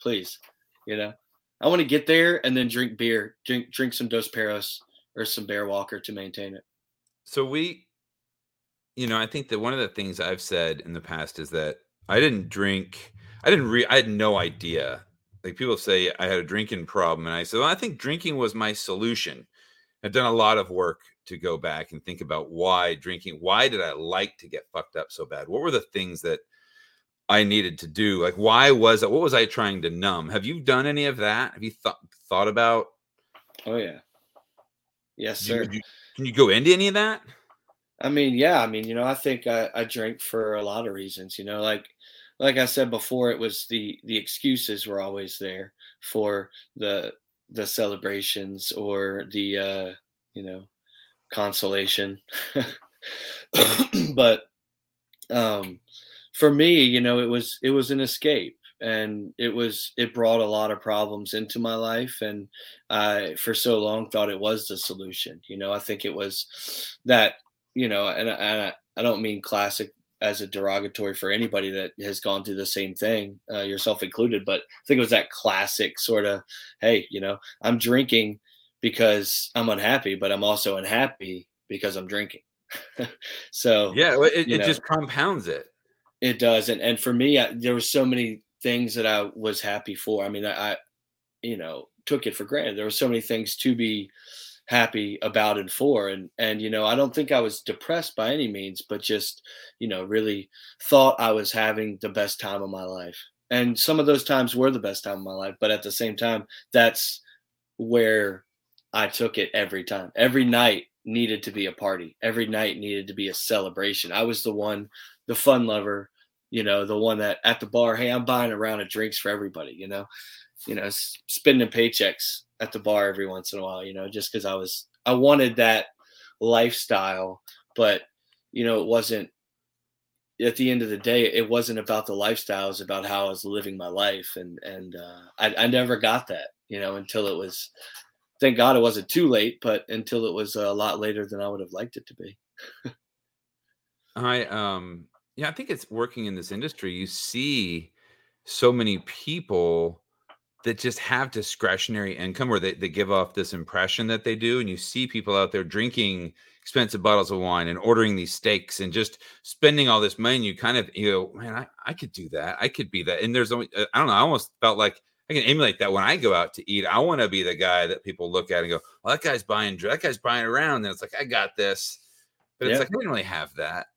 Please. You know? I want to get there and then drink beer. Drink drink some Dos Perros or some Bear Walker to maintain it. So we, you know, I think that one of the things I've said in the past is that I didn't drink. I didn't re. I had no idea. Like people say, I had a drinking problem, and I said, well, I think drinking was my solution. I've done a lot of work to go back and think about why drinking. Why did I like to get fucked up so bad? What were the things that I needed to do? Like, why was it? What was I trying to numb? Have you done any of that? Have you thought thought about Oh yeah. Yes, you- sir. you- can you go into any of that? I mean, yeah, I mean, you know, I think I, I drink for a lot of reasons, you know, like like I said before, it was the the excuses were always there for the the celebrations or the uh, you know, consolation. but um for me, you know, it was it was an escape and it was it brought a lot of problems into my life and I for so long thought it was the solution. You know, I think it was that you know, and, I- and I, I don't mean classic as a derogatory for anybody that has gone through the same thing, uh, yourself included. But I think it was that classic sort of, hey, you know, I'm drinking because I'm unhappy, but I'm also unhappy because I'm drinking. so Yeah, well, it, it know. just compounds it. it does, and and for me, I, there were so many things that I was happy for. I mean, I, I, you know, took it for granted. There were so many things to be happy about and for, and and you know, I don't think I was depressed by any means, but just you know, really thought I was having the best time of my life. And some of those times were the best time of my life, but at the same time, that's where I took it every time. Every night needed to be a party. Every night needed to be a celebration. I was the one, the fun lover, you know, the one that at the bar, hey, I'm buying a round of drinks for everybody, you know, you know, spending paychecks at the bar every once in a while, you know, just because I was, I wanted that lifestyle, but you know, it wasn't. At the end of the day, it wasn't about the lifestyle; it was about how I was living my life, and and uh, I, I never got that, you know, until it was. Thank God it wasn't too late, but until it was a lot later than I would have liked it to be. I um yeah, I think it's working in this industry. You see so many people that just have discretionary income where they, they give off this impression that they do. And you see people out there drinking expensive bottles of wine and ordering these steaks and just spending all this money. And you kind of, you know, man, I, I could do that. I could be that. And there's only, uh, I don't know, I almost felt like I can emulate that when I go out to eat. I want to be the guy that people look at and go, well, that guy's buying, that guy's buying around. And it's like, I got this. But it's Yeah. like, I didn't really have that.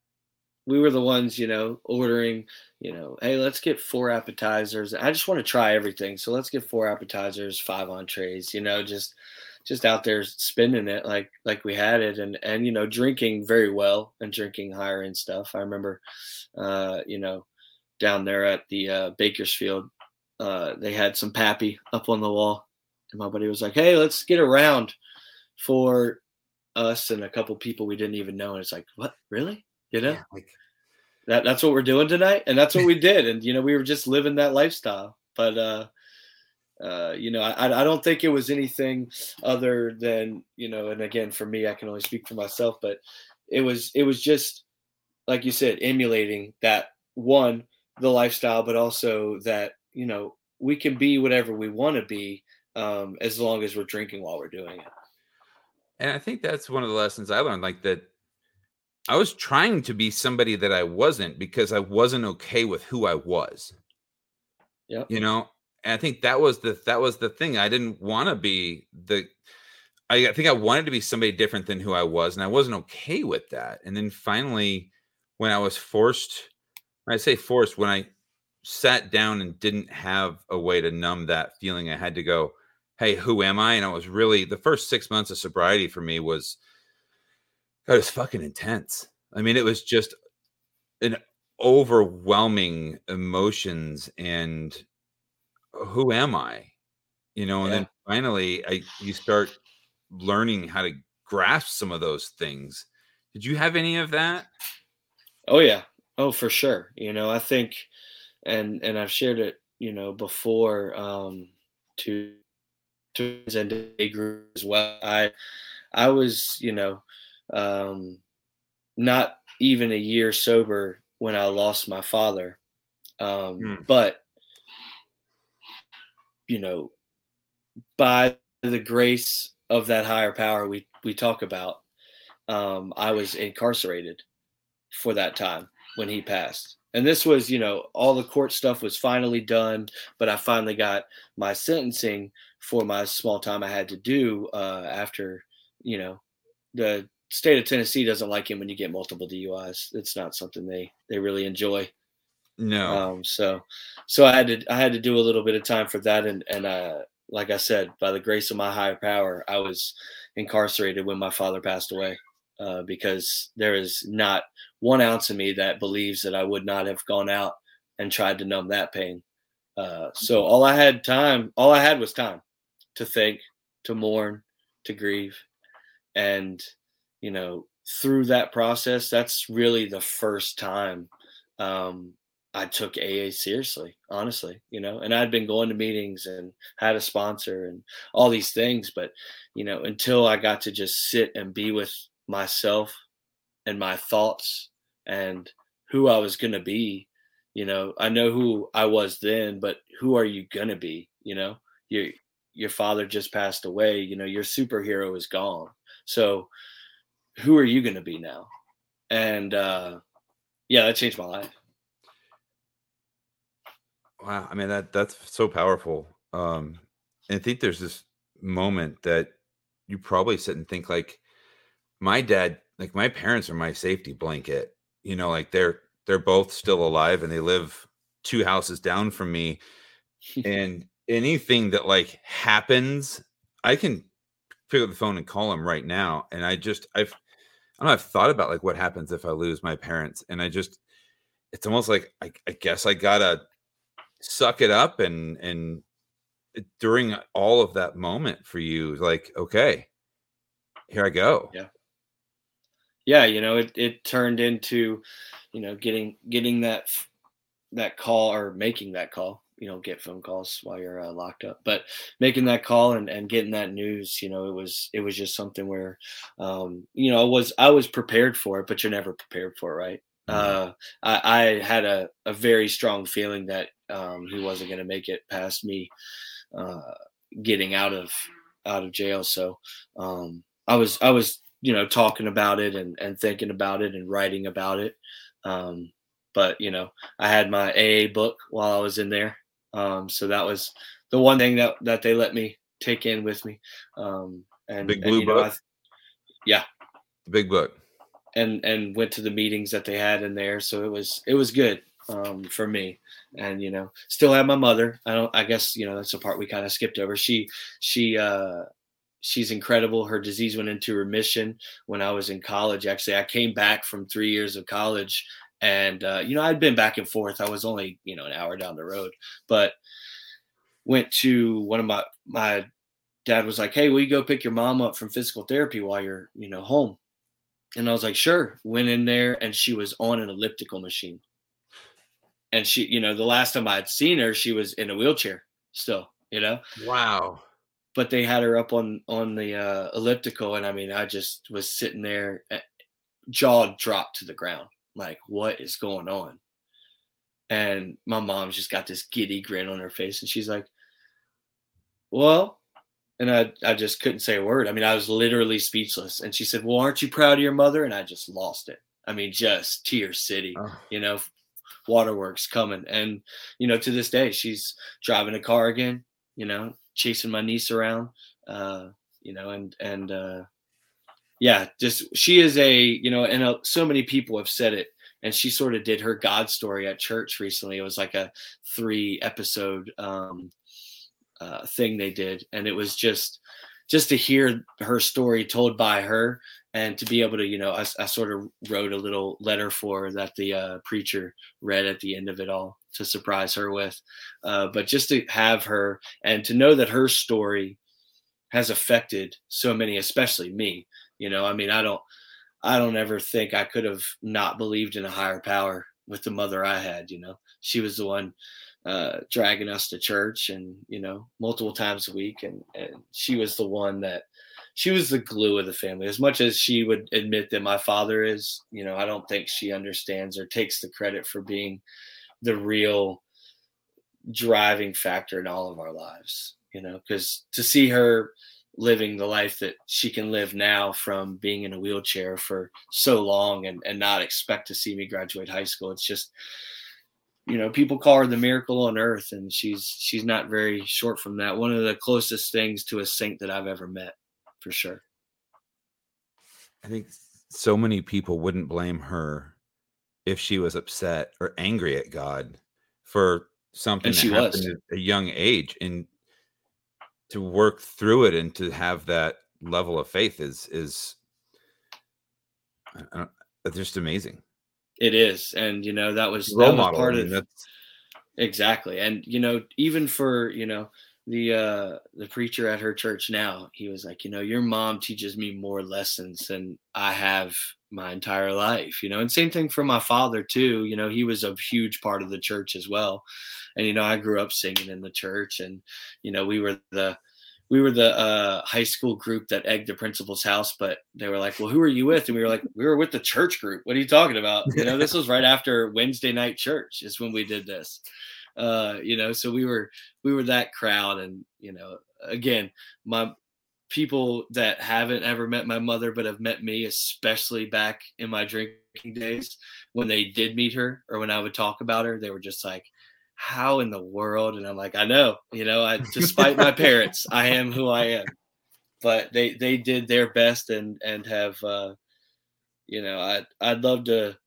We were the ones, you know, ordering, you know, hey, let's get four appetizers. I just want to try everything. So let's get four appetizers, five entrees, you know, just just out there spending it like like we had it and and you know, drinking very well and drinking higher end stuff. I remember uh, you know, down there at the uh Bakersfield, uh they had some pappy up on the wall. And my buddy was like, Hey, let's get around for us and a couple people we didn't even know. And it's like, what, really? You know? Yeah, like that that's what we're doing tonight and that's what we did and you know we were just living that lifestyle but uh uh you know i i don't think it was anything other than you know and again for me i can only speak for myself but it was it was just like you said emulating that one the lifestyle but also that you know we can be whatever we want to be um as long as we're drinking while we're doing it And I think that's one of the lessons I learned, like that I was trying to be somebody that I wasn't because I wasn't okay with who I was. Yep. You know, and I think that was the that was the thing. I didn't want to be the I, I think I wanted to be somebody different than who I was, and I wasn't okay with that. And then finally, when I was forced, when I say forced, when I sat down and didn't have a way to numb that feeling, I had to go, hey, who am I? And it was really the first six months of sobriety for me was God, it was fucking intense. I mean, it was just an overwhelming emotions and who am I? You know, and Yeah. then finally I you start learning how to grasp some of those things. Did you have any of that? Oh yeah. Oh, for sure. You know, I think, and and I've shared it, you know, before um, to to and day group as well. I I was, you know, um, not even a year sober when I lost my father, um, Hmm. but you know, by the grace of that higher power we we talk about, um, I was incarcerated for that time when he passed. And this was, you know, all the court stuff was finally done, but I finally got my sentencing for my small time I had to do uh, after, you know, the state of Tennessee doesn't like him when you get multiple DUIs. It's not something they they really enjoy. No. Um, so, so I had to I had to do a little bit of time for that, and and uh, like I said, by the grace of my higher power, I was incarcerated when my father passed away. Uh, because there is not one ounce of me that believes that I would not have gone out and tried to numb that pain. Uh, so all I had time, all I had was time to think, to mourn, to grieve, and you know, through that process, that's really the first time um, I took AA seriously, honestly, you know, and I'd been going to meetings and had a sponsor and all these things, but you know, until I got to just sit and be with myself and my thoughts and who I was going to be, you know, I know who I was then, but who are you going to be, you know? Your your father just passed away, you know, your superhero is gone. So who are you going to be now? And uh yeah, that changed my life. Wow, I mean that that's so powerful. Um, and I think there's this moment that you probably sit and think like, my dad, like my parents are my safety blanket. You know, like they're they're both still alive and they live two houses down from me. and anything that like happens, I can pick up the phone and call them right now. And I just I've I don't know, I've thought about like what happens if I lose my parents, and I just it's almost like I, I guess I gotta suck it up and and during all of that moment for you like okay here i go. Yeah. Yeah you know it, it turned into you know getting getting that that call or making that call you know get phone calls while you're uh, locked up but making that call and, and getting that news you know it was it was just something where um you know i was i was prepared for it but you're never prepared for it right mm-hmm. uh I, I had a, a very strong feeling that um, he wasn't going to make it past me uh, getting out of out of jail. So um, I was I was you know talking about it and and thinking about it and writing about it. Um, but you know I had my AA book while I was in there, um, so that was the one thing that that they let me take in with me. Um, and big blue and, book. Know, I, yeah, the big book. And and went to the meetings that they had in there, so it was it was good um, for me and you know still have my mother i don't i guess you know that's the part we kind of skipped over she she uh she's incredible her disease went into remission when i was in college actually i came back from three years of college and uh, you know i'd been back and forth. I was only you know an hour down the road but went to one of my my dad was like hey will you go pick your mom up from physical therapy while you're you know home? And i was like sure. Went in there and she was on an elliptical machine. And she, you know, the last time I'd seen her, she was in a wheelchair still, you know. Wow. But they had her up on on the uh, elliptical, and I mean, I just was sitting there, eh, jaw dropped to the ground, like, what is going on? And my mom's just got this giddy grin on her face, and she's like, "Well," and I I just couldn't say a word. I mean, I was literally speechless. And she said, "Well, aren't you proud of your mother?" And I just lost it. I mean, just tear city, oh. you know, waterworks coming. And, you know, to this day, she's driving a car again, you know, chasing my niece around, uh, you know, and, and, uh, yeah, just she is a, you know, and uh, so many people have said it. And she sort of did her God story at church recently. It was like a three episode um, uh, thing they did. And it was just, just to hear her story told by her and to be able to you know I, I sort of wrote a little letter for that the uh, preacher read at the end of it all to surprise her with uh, but just to have her and to know that her story has affected so many especially me you know i mean i don't i don't ever think i could have not believed in a higher power with the mother i had you know. She was the one uh, dragging us to church and you know multiple times a week and, and she was the one that she was the glue of the family. As much as she would admit that my father is you know i don't think she understands or takes the credit for being the real driving factor in all of our lives you know because to see her living the life that she can live now from being in a wheelchair for so long and, and not expect to see me graduate high school. It's just you know people call her the miracle on earth and she's she's not very short from that. One of the closest things to a saint that i've ever met for sure. I think so many people wouldn't blame her if she was upset or angry at god for something and she that happened was. at a young age. And to work through it and to have that level of faith is is just amazing. It is, and you know that was Role that was model. part I mean, of that's exactly, and you know even for you know the uh the preacher at her church now, he was like, you know, your mom teaches me more lessons than I have my entire life, you know, and same thing for my father too. You know, he was a huge part of the church as well, and you know, I grew up singing in the church, and you know, we were the we were the uh, high school group that egged the principal's house, but they were like, "Well, who are you with?" And we were like, "We were with the church group." What are you talking about? You know, this was right after Wednesday night church is when we did this. Uh, you know, so we were we were that crowd, and you know, again, my people that haven't ever met my mother but have met me, especially back in my drinking days, when they did meet her or when I would talk about her, they were just like, how in the world? And I'm like, I know, you know, I despite my parents, I am who I am. But they they did their best and and have uh you know, I I'd love to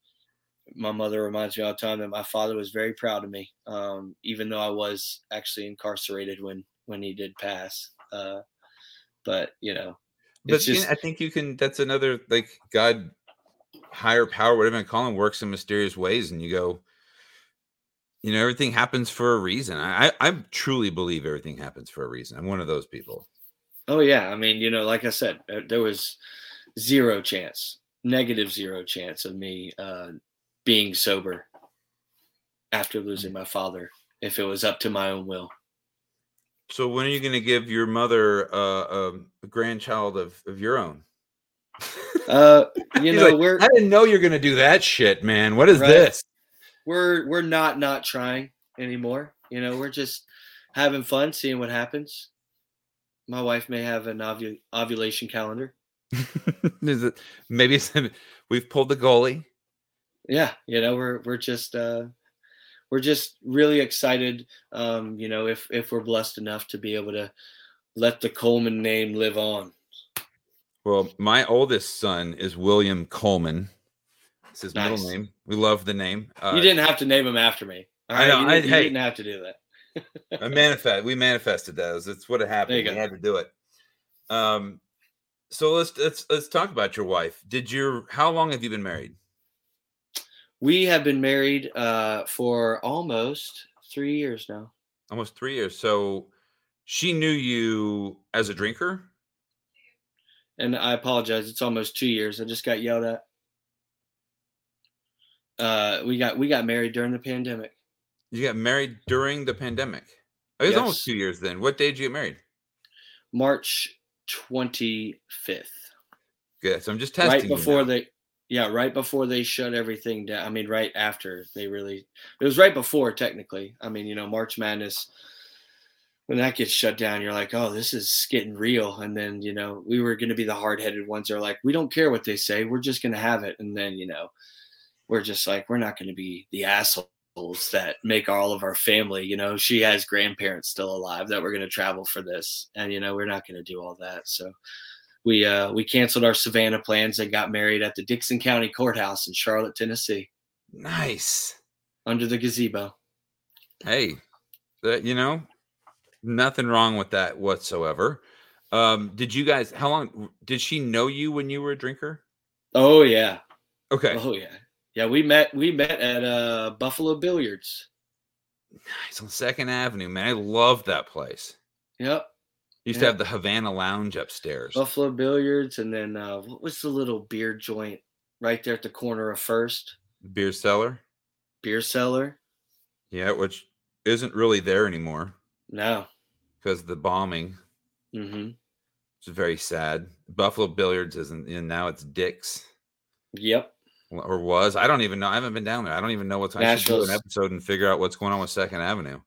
my mother reminds me all the time that my father was very proud of me. Um, even though I was actually incarcerated when when he did pass. Uh but you know, but just I think you can that's another like God higher power, whatever you call him, works in mysterious ways, and you go, you know, everything happens for a reason. I, I I truly believe everything happens for a reason. I'm one of those people. Oh yeah, I mean, you know, like I said, uh, there was zero chance, negative zero chance of me uh, being sober after losing my father if it was up to my own will. So when are you going to give your mother uh, um, a grandchild of, of your own? Uh, you know, like, we're I didn't know you're going to do that shit, man. What is Right. this? we're we're not not trying anymore. You know, we're just having fun, seeing what happens. My wife may have an ovu- ovulation calendar. is it maybe it's, we've pulled the goalie? yeah you know we're we're just uh we're just really excited um you know if if we're blessed enough to be able to let the coleman name live on Well, my oldest son is William Coleman. It's his Nice. middle name. We love the name. Uh, you didn't have to name him after me I know, you, I- didn't, you hey. didn't have to do that I manifest. We manifested those. It's what happened. you We had to do it. Um, so let's let's let's talk about your wife. Did your how long have you been married? We have been married uh for almost three years now Almost three years. So she knew you as a drinker. and i apologize it's almost two years i just got yelled at uh we got we got married during the pandemic You got married during the pandemic. It was almost two years then. What day did you get married? march 25th Good. So I'm just testing. right you before now. Yeah right before they shut everything down i mean right after they really it was right before technically. I mean you know march madness when that gets shut down you're like oh this is getting real. And then you know we were going to be the hard-headed ones that are like we don't care what they say we're just going to have it. And then you know we're just like we're not going to be the assholes that make all of our family you know she has grandparents still alive that we're going to travel for this and you know we're not going to do all that so we uh we canceled our Savannah plans and got married at the Dickson County Courthouse in Charlotte, Tennessee, nice. under the gazebo. Hey, that you know, nothing wrong with that whatsoever. Um, did you guys? How long did she know you when you were a drinker? Oh yeah, Okay, oh yeah, yeah. We met we met at uh Buffalo Billiards. nice on Second Avenue, man. I love that place. Yep, Used to have the Havana Lounge upstairs. Buffalo Billiards, and then uh what was the little beer joint right there at the corner of First Beer cellar, Beer Cellar? yeah, which isn't really there anymore No. because of the bombing. Mm-hmm. It's very sad. Buffalo Billiards isn't, and now it's Dick's. Yep. or was. I don't even know. I haven't been down there. I don't even know what's. I should do an episode and figure out what's going on with Second Avenue.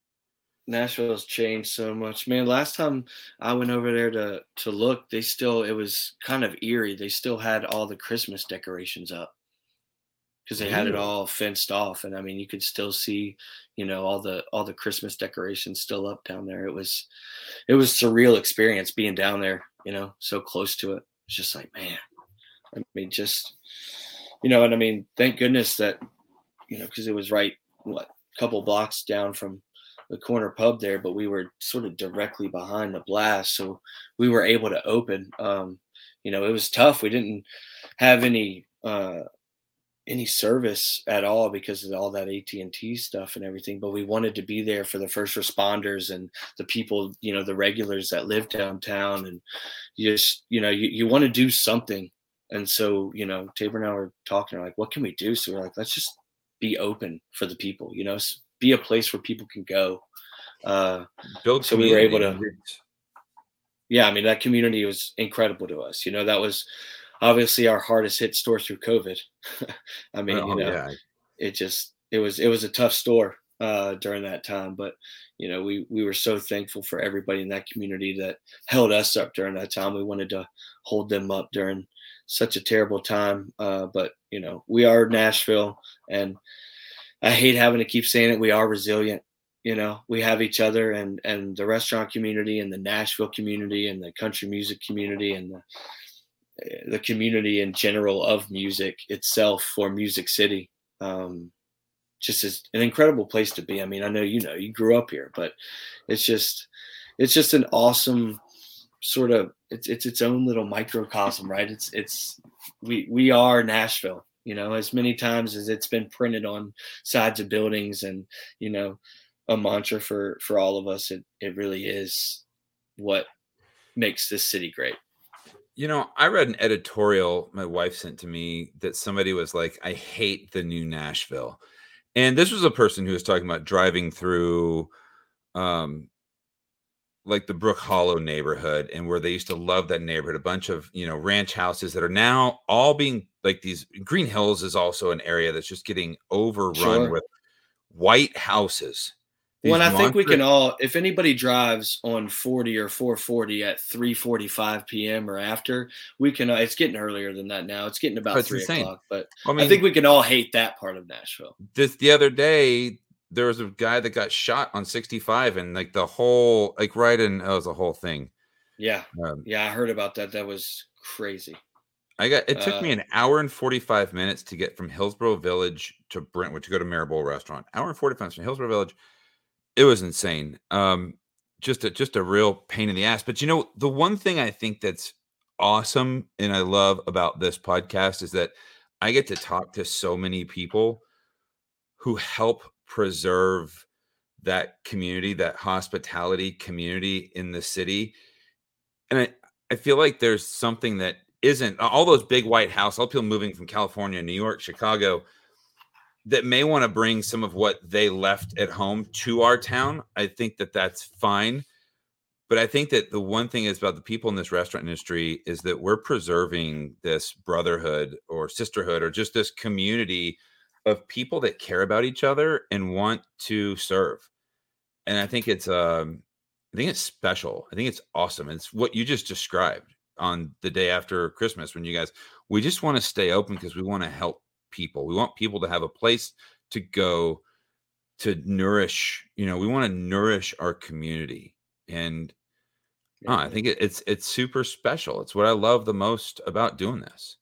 Nashville's changed so much, man. Last time I went over there to to look, they still it was kind of eerie. They still had all the Christmas decorations up because they had it all fenced off, and I mean, you could still see, you know, all the all the Christmas decorations still up down there. It was it was surreal experience being down there, you know, so close to it. It's just like, man, I mean, just you know, and I mean, thank goodness that you know, because it was right what a couple blocks down from the corner pub there, but we were sort of directly behind the blast, so we were able to open. Um, you know, it was tough. We didn't have any uh, any service at all because of all that AT&T stuff and everything but we wanted to be there for the first responders and the people you know the regulars that live downtown and you just you know you, you want to do something and so you know Tabor and I were talking like what can we do so we're like let's just be open for the people you know be a place where people can go uh build so we were able to yeah I mean that community was incredible to us you know that was obviously our hardest hit store through COVID. I mean, oh, you know, yeah. it just it was it was a tough store uh, during that time, but you know, we we were so thankful for everybody in that community that held us up during that time. We wanted to hold them up during such a terrible time, uh, but you know, we are Nashville, and I hate having to keep saying it. We are resilient. You know, we have each other, and and the restaurant community, and the Nashville community, and the country music community, and the the community in general of music itself for Music City. Um, just is an incredible place to be. I mean, I know you know you grew up here, but it's just it's just an awesome sort of it's it's its own little microcosm, right? It's it's we we are Nashville, you know, as many times as it's been printed on sides of buildings and you know a mantra for for all of us. It it really is what makes this city great. You know, I read an editorial my wife sent to me that somebody was like, I hate the new Nashville. And this was a person who was talking about driving through um like the Brook Hollow neighborhood and where they used to love that neighborhood, a bunch of, you know, ranch houses that are now all being like these Green Hills is also an area that's just getting overrun sure. with white houses well, I think we can all, if anybody drives on 40 or 440 at 3:45 p.m. or after, we can. Uh, it's getting earlier than that now. It's getting about three insane. o'clock, but I, mean, I think we can all hate that part of Nashville. This the other day, there was a guy that got shot on 65, and like the whole, like right in, it was a whole thing. Yeah, um, yeah, I heard about that. That was crazy. I got it took uh, me an hour and 45 minutes to get from Hillsboro Village to Brentwood to go to Maribel Restaurant. Hour and 45 minutes from Hillsboro Village it was insane. Um, just a just a real pain in the ass. But you know, the one thing I think that's awesome and I love about this podcast is that I get to talk to so many people who help preserve that community, that hospitality community in the city. And I, I feel like there's something that isn't all those big white house, all people moving from California, New York, Chicago that may want to bring some of what they left at home to our town, I think that that's fine. But I think that the one thing is about the people in this restaurant industry is that we're preserving this brotherhood or sisterhood or just this community of people that care about each other and want to serve. And I think it's um I think it's special. I think it's awesome. It's what you just described on the day after Christmas when you guys we just want to stay open because we want to help people. We want people to have a place to go to nourish, you know, we want to nourish our community. And oh, I think it, it's it's super special. It's what I love the most about doing this.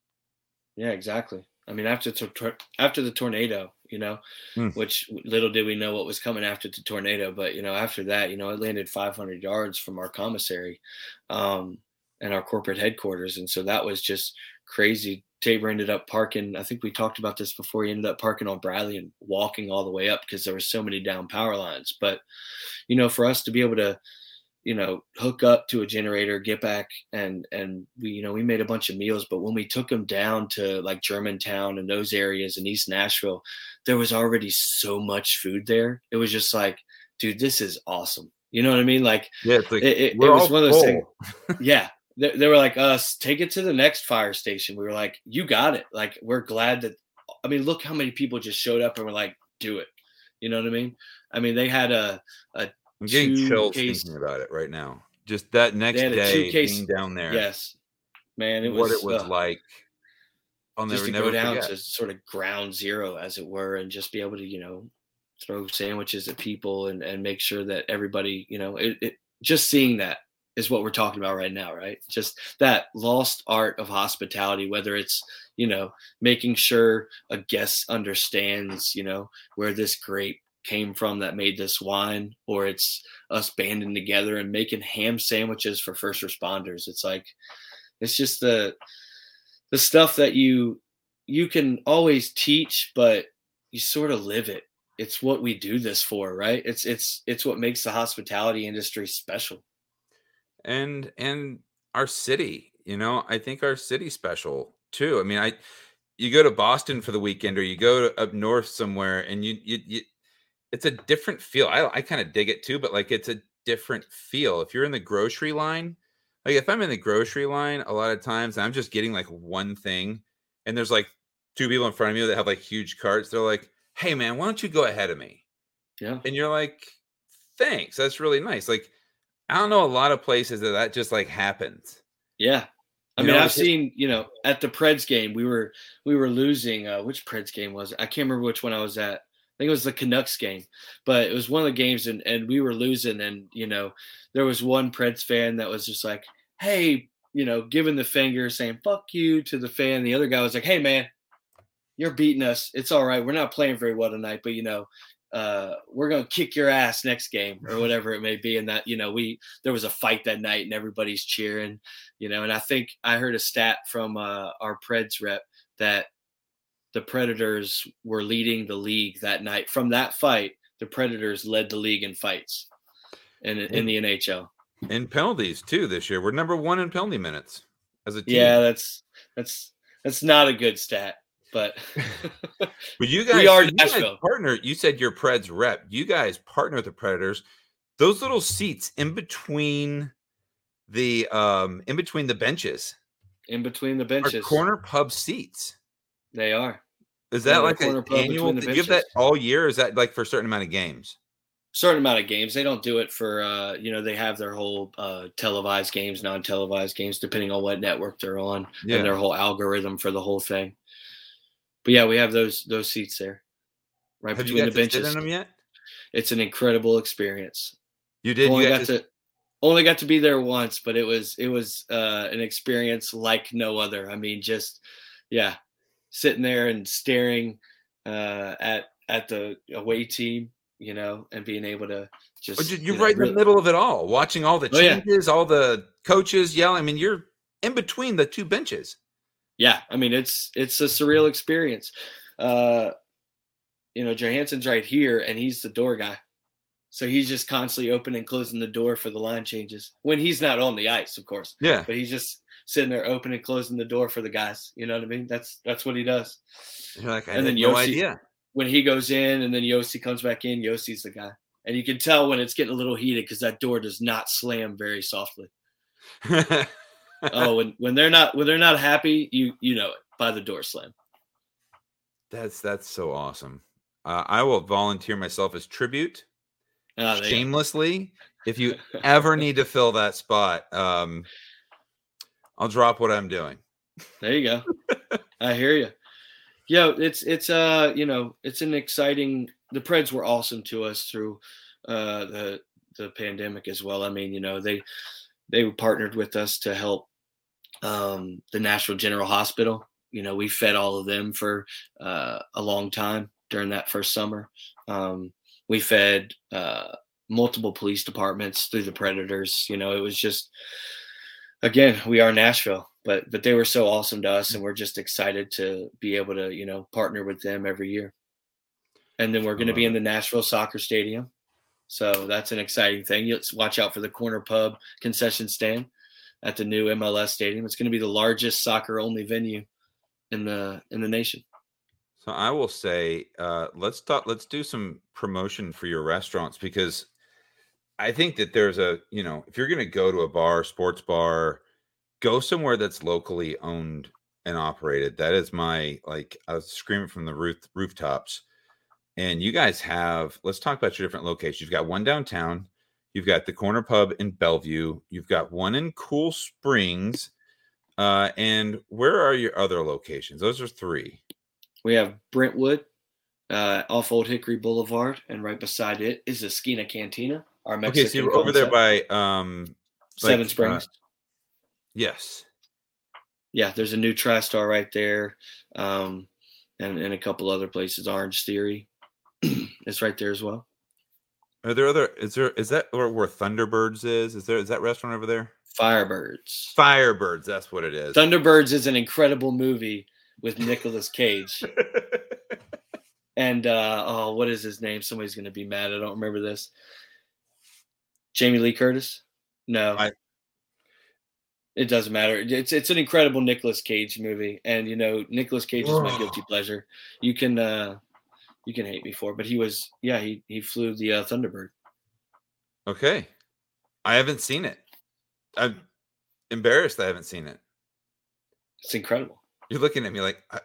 Yeah, exactly. I mean, after to, after the tornado, you know, mm. which little did we know what was coming after the tornado, but you know, after that, you know, it landed 500 yards from our commissary, um, and our corporate headquarters, and so that was just crazy Tabor ended up parking. I think we talked about this before. He ended up parking on Bradley and walking all the way up because there were so many down power lines. But you know, for us to be able to, you know, hook up to a generator, get back, and and we, you know, we made a bunch of meals. But when we took them down to like Germantown and those areas in East Nashville, there was already so much food there. It was just like, dude, this is awesome. You know what I mean? Like, yeah, like it, it, it was one of those things. yeah, they, they were like us take it to the next fire station we were like you got it like we're glad that i mean look how many people just showed up and were like do it you know what i mean i mean they had a, a i'm getting chills case, thinking about it right now just that next day case, being down there yes man it was what it was uh, like I'll just to go down forget. to sort of ground zero as it were and just be able to you know throw sandwiches at people and, and make sure that everybody you know it, it just seeing that is what we're talking about right now, right? Just that lost art of hospitality, whether it's, you know, making sure a guest understands, you know, where this grape came from that made this wine, or it's us banding together and making ham sandwiches for first responders. It's like it's just the the stuff that you you can always teach, but you sort of live it. It's what we do this for, right? It's it's it's what makes the hospitality industry special. And and our city, you know, I think our city special too. I mean, I you go to Boston for the weekend or you go up north somewhere and you you, you it's a different feel. I I kind of dig it too, but like it's a different feel. If you're in the grocery line, like if I'm in the grocery line, a lot of times I'm just getting like one thing, and there's like two people in front of me that have like huge carts. They're like, "Hey man, why don't you go ahead of me?" Yeah, and you're like, "Thanks, that's really nice." Like I don't know a lot of places that that just like happens. Yeah, I mean, I've seen, you know, at the Preds game, we were we were losing. Uh, which Preds game was it? I can't remember which one I was at. I think it was the Canucks game, but it was one of the games, and and we were losing, and you know, there was one Preds fan that was just like, "Hey," you know, giving the finger, saying "fuck you" to the fan. The other guy was like, "Hey, man, you're beating us. It's all right. We're not playing very well tonight, but you know, uh, we're gonna kick your ass next game or whatever it may be. And that, you know, we there was a fight that night and everybody's cheering, you know. And I think I heard a stat from uh, our Preds rep that the Predators were leading the league that night. From that fight, the Predators led the league in fights in in the NHL. In penalties too this year. We're number one in penalty minutes as a team. Yeah, that's that's that's not a good stat. But but you guys, we are you guys partner. You said your Preds rep. You guys partner with the Predators. Those little seats in between the um in between the benches, in between the benches, corner pub seats. They are. Is that like an annual? Do you have that all year? is that like for a certain amount of games? certain amount of games. They don't do it for uh, you know they have their whole uh, televised games, non-televised games, depending on what network they're on, yeah. and their whole algorithm for the whole thing. But yeah, we have those those seats there, right have between the benches. in them yet? It's an incredible experience. You did. Only you got to, to, only got to be there once, but it was it was uh, an experience like no other. I mean, just yeah, sitting there and staring uh, at at the away team, you know, and being able to just you're you know, right in the middle of it all, watching all the changes, oh, yeah. all the coaches yelling. I mean, you're in between the two benches yeah, I mean it's it's a surreal experience. Uh, you know, Johansson's right here, and he's the door guy, so he's just constantly opening and closing the door for the line changes when he's not on the ice, of course. Yeah, but he's just sitting there opening and closing the door for the guys. You know what I mean? That's that's what he does. You're like, I and then no idea. When he goes in, and then Josi comes back in, Josi's the guy, and you can tell when it's getting a little heated because that door does not slam very softly. oh, when when they're not when they're not happy, you you know it by the door slam. That's that's so awesome. Uh, I will volunteer myself as tribute, oh, shamelessly. If you ever need to fill that spot, um, I'll drop what I'm doing. There you go. I hear you. Yeah, it's it's uh you know it's an exciting. The Preds were awesome to us through uh the the pandemic as well. I mean, you know they they partnered with us to help um, the Nashville General Hospital. You know, we fed all of them for uh, a long time during that first summer. Um, we fed uh, multiple police departments through the Predators. You know, it was just, again, we are Nashville, but but they were so awesome to us, and we're just excited to be able to you know partner with them every year. And then we're going to be in the Nashville Soccer Stadium. So that's an exciting thing. Let's watch out for the corner pub concession stand at the new MLS stadium. It's going to be the largest soccer only venue in the in the nation. So I will say, uh, let's talk. Let's do some promotion for your restaurants because I think that there's a you know if you're going to go to a bar, sports bar, go somewhere that's locally owned and operated. That is my like I was screaming from the roof rooftops. And you guys have. Let's talk about your different locations. You've got one downtown. You've got the Corner Pub in Bellevue. You've got one in Cool Springs. Uh, and where are your other locations? Those are three. We have Brentwood uh, off Old Hickory Boulevard, and right beside it is Esquina Cantina. Our Mexican okay, so you're over there by um, Seven like, uh, Springs. Uh, yes. Yeah, there's a new TriStar right there, um, and and a couple other places. Orange Theory. it's right there as well. Are there other? Is there? Is that where, where Thunderbirds is? Is there? Is that restaurant over there? Firebirds. Firebirds. That's what it is. Thunderbirds is an incredible movie with Nicolas Cage. and uh oh, what is his name? Somebody's gonna be mad. I don't remember this. Jamie Lee Curtis? No. I- it doesn't matter. It's it's an incredible Nicolas Cage movie, and you know Nicolas Cage is my guilty pleasure. You can uh you can hate me for, it, but he was yeah he he flew the uh, Thunderbird. okay, I haven't seen it. I'm embarrassed. I haven't seen it. It's incredible. You're looking at me like, are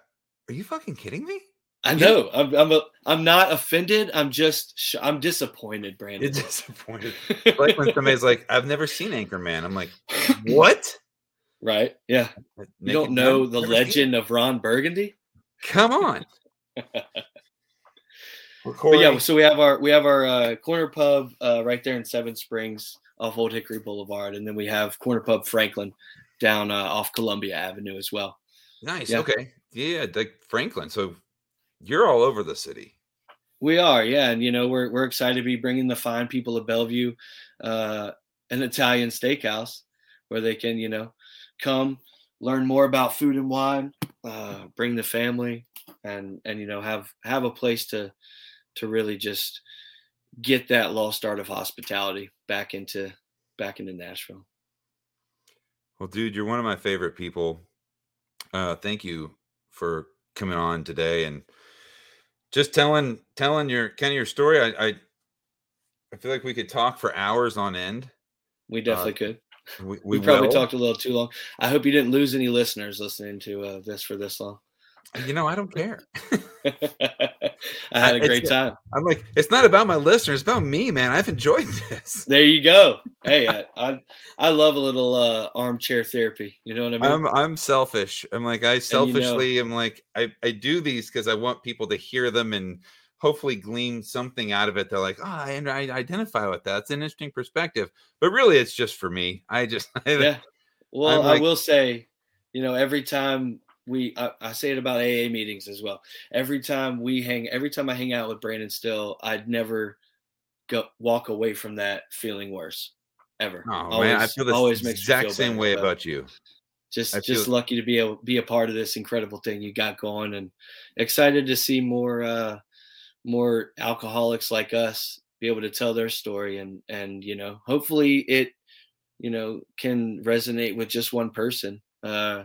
you fucking kidding me? I know. I'm I'm a, I'm not offended. I'm just sh- I'm disappointed, Brandon. You're disappointed. like when somebody's like, I've never seen Anchorman. I'm like, what? right? Yeah. You don't know Gun? the Never legend of Ron Burgundy? Come on. But yeah, so we have our we have our uh, corner pub uh, right there in Seven Springs off Old Hickory Boulevard, and then we have corner pub Franklin down uh, off Columbia Avenue as well. Nice. yeah. Okay. Yeah, like Franklin. So you're all over the city. We are, yeah, and you know we're we're excited to be bringing the fine people of Bellevue uh, an Italian steakhouse where they can you know come learn more about food and wine, uh, bring the family, and and you know have have a place to to really just get that lost art of hospitality back into back into Nashville. Well, dude, you're one of my favorite people. Uh, thank you for coming on today and just telling telling your kind of your story. I, I I feel like we could talk for hours on end. We definitely could. We, We, we probably will. talked a little too long. I hope you didn't lose any listeners listening to uh, this for this long. You know, I don't care. I had a It's- great time. I'm like, it's not about my listeners, it's about me, man. I've enjoyed this. There you go. Hey, I I, I love a little uh, armchair therapy. You know what I mean? I'm I'm selfish. I'm like I you know- selfishly am like I I do these because I want people to hear them and hopefully glean something out of it. They're like, oh, I, I identify with that. It's an interesting perspective. But really, it's just for me. I just yeah. Well, I'm I will say, you know, every time we, I, I say it about AA meetings as well. Every time we hang, every time I hang out with Brandon Styll, I'd never go walk away from that feeling worse, ever. Oh man, I feel the always makes exact feel same way about you. Just, I just lucky to be able be a part of this incredible thing you got going, and excited to see more, uh more alcoholics like us be able to tell their story, and and you know, hopefully it you know can resonate with just one person uh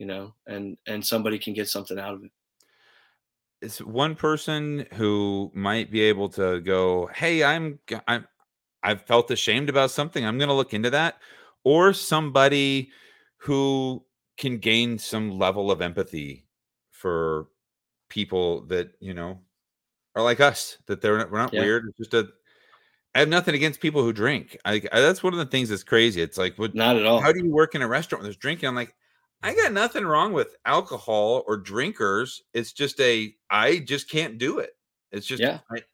you know and and somebody can get something out of it It's one person who might be able to go, "Hey, I'm I'm I've felt ashamed about something. I'm going to look into that." Or somebody who can gain some level of empathy for people that, you know, are like us, that they're not, we're not Yeah. weird. It's just a I have nothing against people who drink. I, I that's one of the things that's crazy. It's like, what not at all how do you work in a restaurant when there's drinking? I'm like, I got nothing wrong with alcohol or drinkers. It's just a, I just can't do it. It's just, Yeah. I, if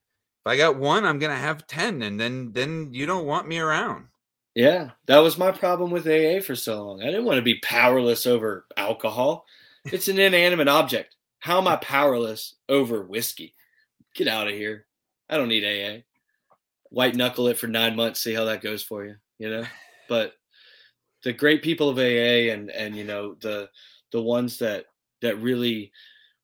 I got one, I'm gonna have ten, and then then you don't want me around. yeah that was my problem with aa for so long i didn't want to be powerless over alcohol it's an inanimate object how am i powerless over whiskey get out of here i don't need aa white knuckle it for nine months see how that goes for you you know but the great people of aa and and you know the the ones that that really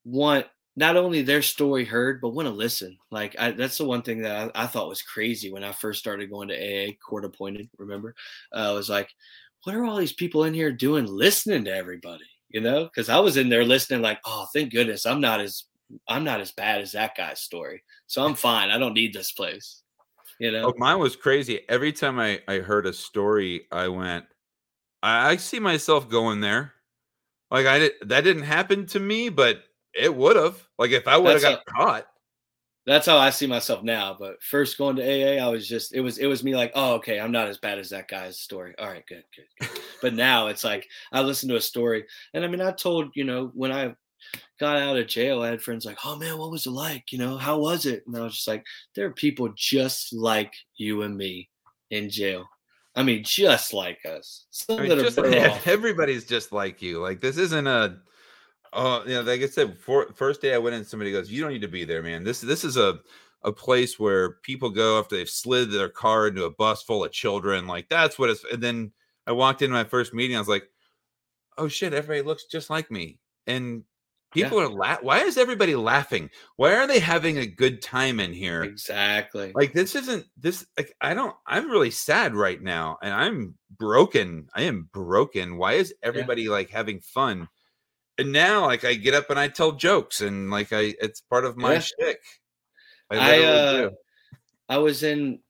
want not only their story heard but want to listen. Like I, that's the one thing that I, I thought was crazy when i first started going to aa court appointed remember? Uh, i was like what are all these people in here doing listening to everybody? You know? Because i was in there listening like oh thank goodness i'm not as i'm not as bad as that guy's story. So i'm fine. I don't need this place. You know? Oh, mine was crazy. Every time I I heard a story, I went, I, I see myself going there. Like I did, that didn't happen to me, but it would have. Like if I would have got caught. that's how I see myself now. But first going to AA, I was just it was it was me like, oh okay, I'm not as bad as that guy's story. All right, good, good. good. but now it's like I listened to a story, and I mean, I told you know when I got out of jail, I had friends like, oh man, what was it like? You know, how was it? And I was just like, there are people just like you and me in jail. I mean, just like us. Some I mean, that just- everybody's just like you. Like this isn't a Oh, know, like I said, for, first day I went in, somebody goes, "You don't need to be there, man. This this is a a place where people go after they've slid their car into a bus full of children. Like that's what it's." And then I walked into my first meeting. I was like, "Oh shit, everybody looks just like me." And people yeah. are la- why is everybody laughing? Why are they having a good time in here? Exactly. Like this isn't this like i don't i'm really sad right now and i'm broken i am broken. Why is everybody yeah. like having fun? And now like i get up and i tell jokes and like i it's part of my yeah. shtick. I I, uh, I was in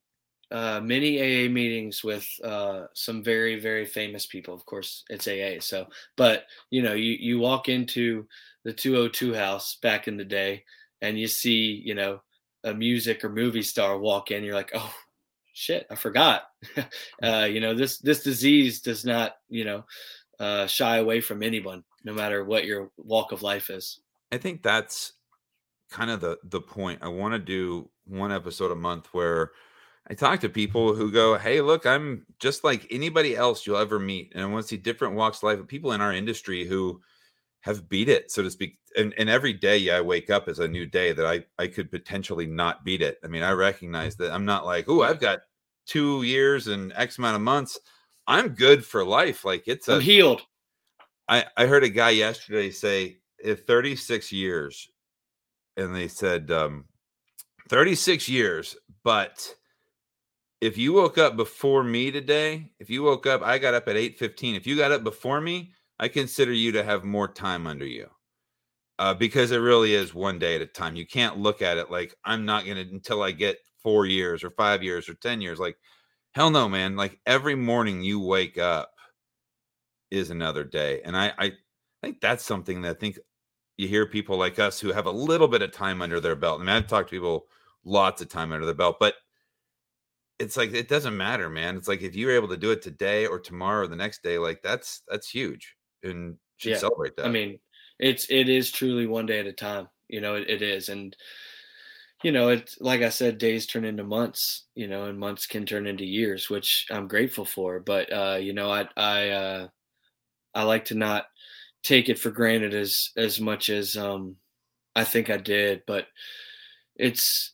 uh, many AA meetings with uh, some very very famous people. Of course, it's AA. So, but you know, you you walk into the 202 house back in the day, and you see you know a music or movie star walk in, you're like, oh shit, I forgot. uh, you know, this this disease does not you know uh, shy away from anyone, no matter what your walk of life is. I think that's kind of the the point. I want to do one episode a month where I talk to people who go, Hey, look, I'm just like anybody else you'll ever meet. And I want to see different walks of life of people in our industry who have beat it, so to speak. And, and every day I wake up is a new day that I, I could potentially not beat it. I mean, I recognize that I'm not like, oh, I've got two years and X amount of months. I'm good for life. Like it's a I'm healed. I, I heard a guy yesterday say 36 years, and they said um 36 years, but if you woke up before me today, if you woke up, I got up at 8:15. If you got up before me, I consider you to have more time under you. Uh, because it really is one day at a time. You can't look at it like I'm not gonna until I get four years or five years or ten years. Like, hell no, man. Like every morning you wake up is another day. And I, I think that's something that I think you hear people like us who have a little bit of time under their belt. I mean, I've talked to people lots of time under their belt, but it's like it doesn't matter, man. It's like if you're able to do it today or tomorrow or the next day, like that's that's huge and should yeah. celebrate that. I mean, it's it is truly one day at a time. You know, it, it is, and you know, it's like I said, days turn into months. You know, and months can turn into years, which I'm grateful for. But uh, you know, I I uh, I like to not take it for granted as as much as um I think I did, but it's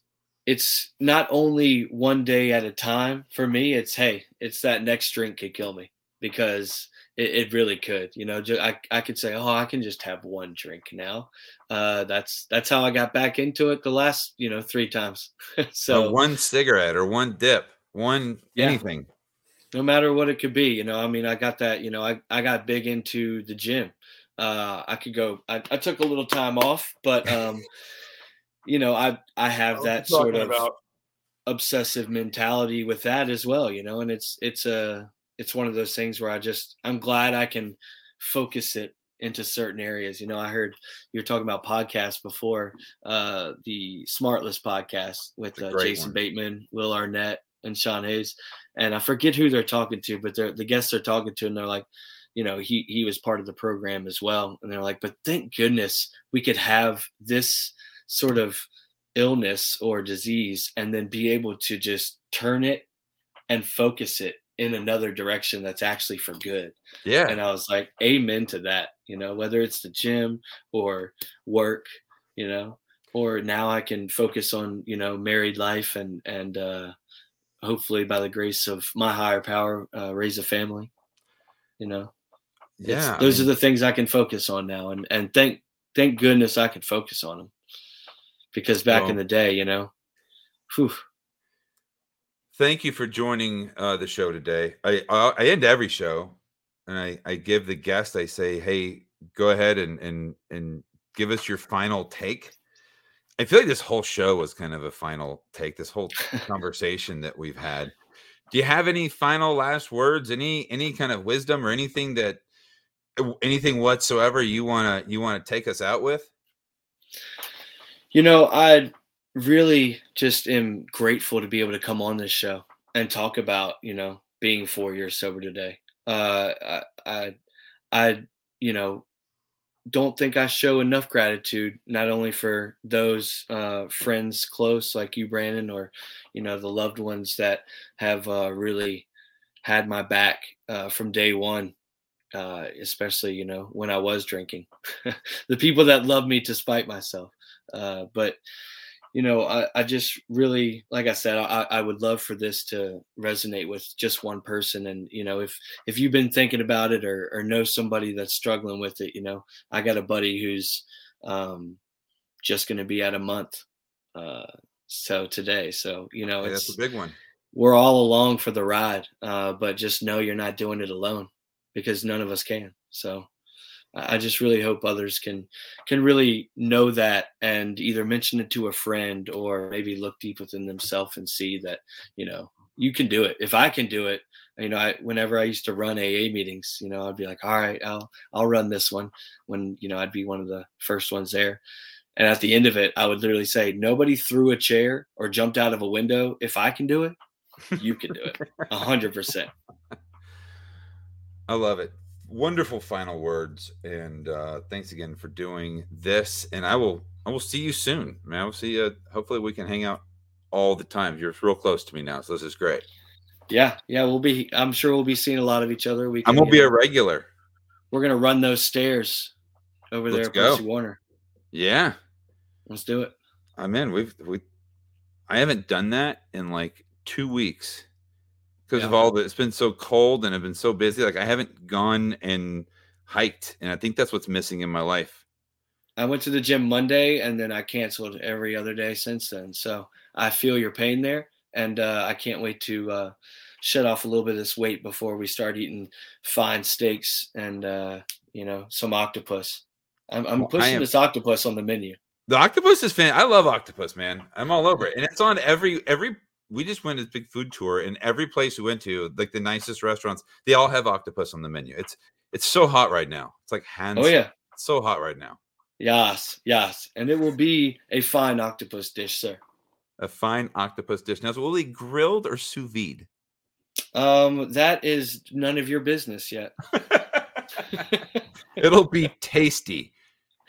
it's not only one day at a time for me. It's hey, it's that next drink could kill me because it, it really could. You know, just, I I could say, oh, I can just have one drink now. Uh, that's that's how I got back into it the last you know three times. so or one cigarette or one dip, one yeah. anything. No matter what it could be, you know. I mean, I got that. You know, I I got big into the gym. Uh, I could go. I, I took a little time off, but um, you know, I I have that sort of about? obsessive mentality with that as well, you know, and it's it's a it's one of those things where I just I'm glad I can focus it into certain areas. You know, I heard you were talking about podcasts before, uh, the Smartless podcast with uh, Jason one. Bateman, Will Arnett, and Sean Hayes, and I forget who they're talking to, but they're the guests they're talking to, and they're like, you know, he he was part of the program as well, and they're like, but thank goodness we could have this sort of illness or disease and then be able to just turn it and focus it in another direction that's actually for good. Yeah. And I was like, amen to that, you know, whether it's the gym or work, you know, or now I can focus on, you know, married life and, and, uh, hopefully by the grace of my higher power, uh, raise a family, you know, yeah, those I mean, are the things I can focus on now. And, and thank, thank goodness I can focus on them because back well, in the day, you know, whew. Thank you for joining uh, the show today. I, I, I end every show, and I I give the guest. I say, hey, go ahead and and and give us your final take. I feel like this whole show was kind of a final take. This whole conversation that we've had. Do you have any final last words? Any any kind of wisdom or anything that anything whatsoever you wanna you wanna take us out with? You know, I really just am grateful to be able to come on this show and talk about, you know, being four years sober today. Uh, I, I, I, you know, don't think I show enough gratitude, not only for those uh, friends close like you, Brandon, or, you know, the loved ones that have uh, really had my back uh, from day one uh, especially you know when I was drinking. the people that love me to spite myself. Uh, but you know, I, I just really, like I said, I, I would love for this to resonate with just one person. And you know, if if you've been thinking about it or or know somebody that's struggling with it, you know, I got a buddy who's um, just going to be at a month. Uh, so today, so you know, it's that's a big one. we're all along for the ride, uh, but just know you're not doing it alone because none of us can. So I just really hope others can can really know that and either mention it to a friend or maybe look deep within themselves and see that you know you can do it. If I can do it, you know, I, whenever I used to run AA meetings, you know, I'd be like, all right, I'll I'll run this one when you know I'd be one of the first ones there. And at the end of it, I would literally say, nobody threw a chair or jumped out of a window. If I can do it, you can do it. A hundred percent. I love it. Wonderful final words, and uh, thanks again for doing this. And I will, I will see you soon, man. I will see you. Hopefully, we can hang out all the time. You're real close to me now, so this is great. Yeah, yeah, we'll be. I'm sure we'll be seeing a lot of each other. We I'm gonna be know, a regular. we're gonna run those stairs over there Let's at go. Percy Warner. Yeah, Let's do it. I'm in. We've we. I haven't done that in like two weeks because of all the. It's been so cold and I've been so busy. Like I haven't gone and hiked, and I think that's what's missing in my life. I went to the gym Monday and then I canceled every other day since then. So I feel your pain there, and uh, I can't wait to uh, shut off a little bit of this weight before we start eating fine steaks and uh, you know some octopus. I'm, I'm pushing am- this octopus on the menu. The octopus is fan. I love octopus, man. I'm all over it, and it's on every every. We just went to this big food tour, and every place we went to, like the nicest restaurants, they all have octopus on the menu. It's it's so hot right now. It's like hands. Oh yeah, it's so hot right now. yes, yes, and it will be a fine octopus dish, sir. A fine octopus dish. Now, so will it be grilled or sous vide? Um, that is none of your business yet. It'll be tasty.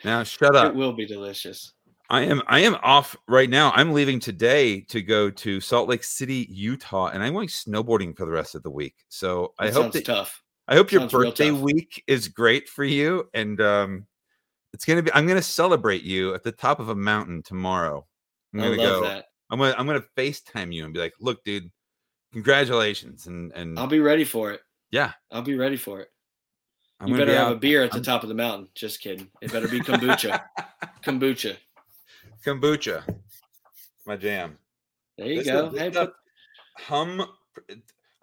Now, shut up. It will be delicious. I am I am off right now. I'm leaving today to go to Salt Lake City, Utah, and I'm going snowboarding for the rest of the week. So I That hope that tough. I hope your Sounds birthday week is great for you, and um, it's gonna be. I'm gonna celebrate you at the top of a mountain tomorrow. I'm gonna love go. that. I'm gonna I'm gonna FaceTime you and be like, "Look, dude, congratulations!" And and I'll be ready for it. yeah, I'll be ready for it. I'm you better be have a beer at the I'm- top of the mountain. Just kidding. It better be kombucha. kombucha. Kombucha, my jam. There you This go. is- Hey, put, hum.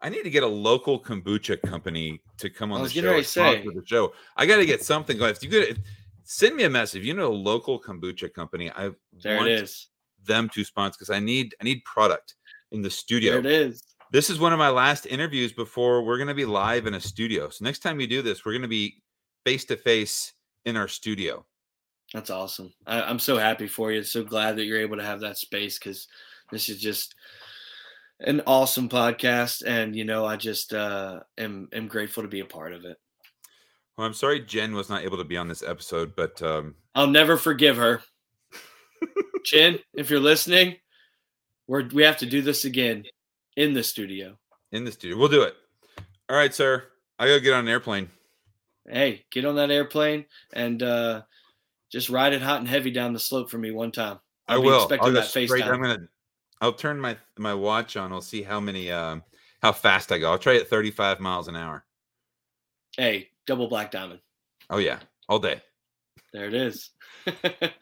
I need to get a local kombucha company to come on the show. getting ready and to talk the show. I got to get something going. If you could send me a message, if you know a local kombucha company. I there want it is. them to sponsor because I need I need product in the There studio. it is. This is one of my last interviews before we're going to be live in a studio. So next time we do this, we're going to be face to face in our studio. That's awesome. I, I'm so happy for you. So glad that you're able to have that space because this is just an awesome podcast, and you know, I just uh, am am grateful to be a part of it. Well, I'm sorry Jen was not able to be on this episode, but um, I'll never forgive her. Jen, if you're listening, we're we have to do this again in the studio. in the studio, we'll do it. All right, sir. I gotta get on an airplane. Hey, get on that airplane and uh, just ride it hot and heavy down the slope for me one time. I I'll be will. expecting I'll go that straight. FaceTime. I'm gonna. I'll turn my my watch on. I'll see how many um how fast I go. I'll try at 35 miles an hour. Hey, double black diamond. Oh yeah, all day. There it is. Appreciate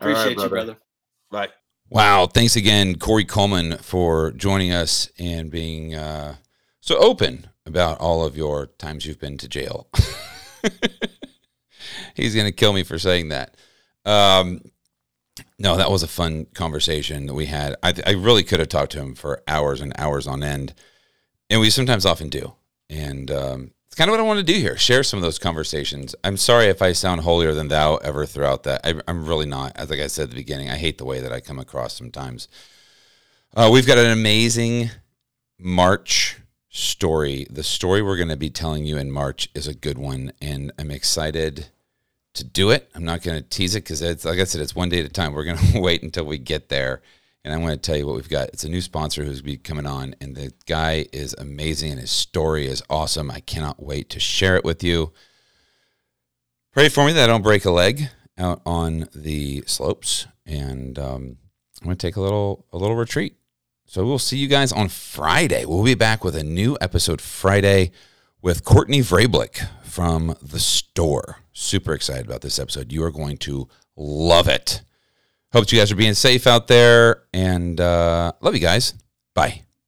right, you, brother. brother. Bye. Wow. Thanks again, Corey Coleman, for joining us and being uh, so open about all of your times you've been to jail. He's going to kill me for saying that. Um, no, that was a fun conversation that we had. I, I really could have talked to him for hours and hours on end. And we sometimes often do. And um, it's kind of what I want to do here share some of those conversations. I'm sorry if I sound holier than thou ever throughout that. I, I'm really not. As like I said at the beginning, I hate the way that I come across sometimes. Uh, we've got an amazing March story. The story we're going to be telling you in March is a good one, and I'm excited to do it. I'm not going to tease it because it's like I said, it's one day at a time. We're going to wait until we get there And I'm going to tell you what we've got. It's a new sponsor who's be coming on, and the guy is amazing, and his story is awesome. I cannot wait to share it with you. Pray for me that I don't break a leg out on the slopes, and um, I'm going to take a little a little retreat. So we'll see you guys on Friday. We'll be back with a new episode Friday with Courtney Vrablik from the store. Super excited about this episode. You are going to love it. Hope you guys are being safe out there and uh, love you guys. Bye.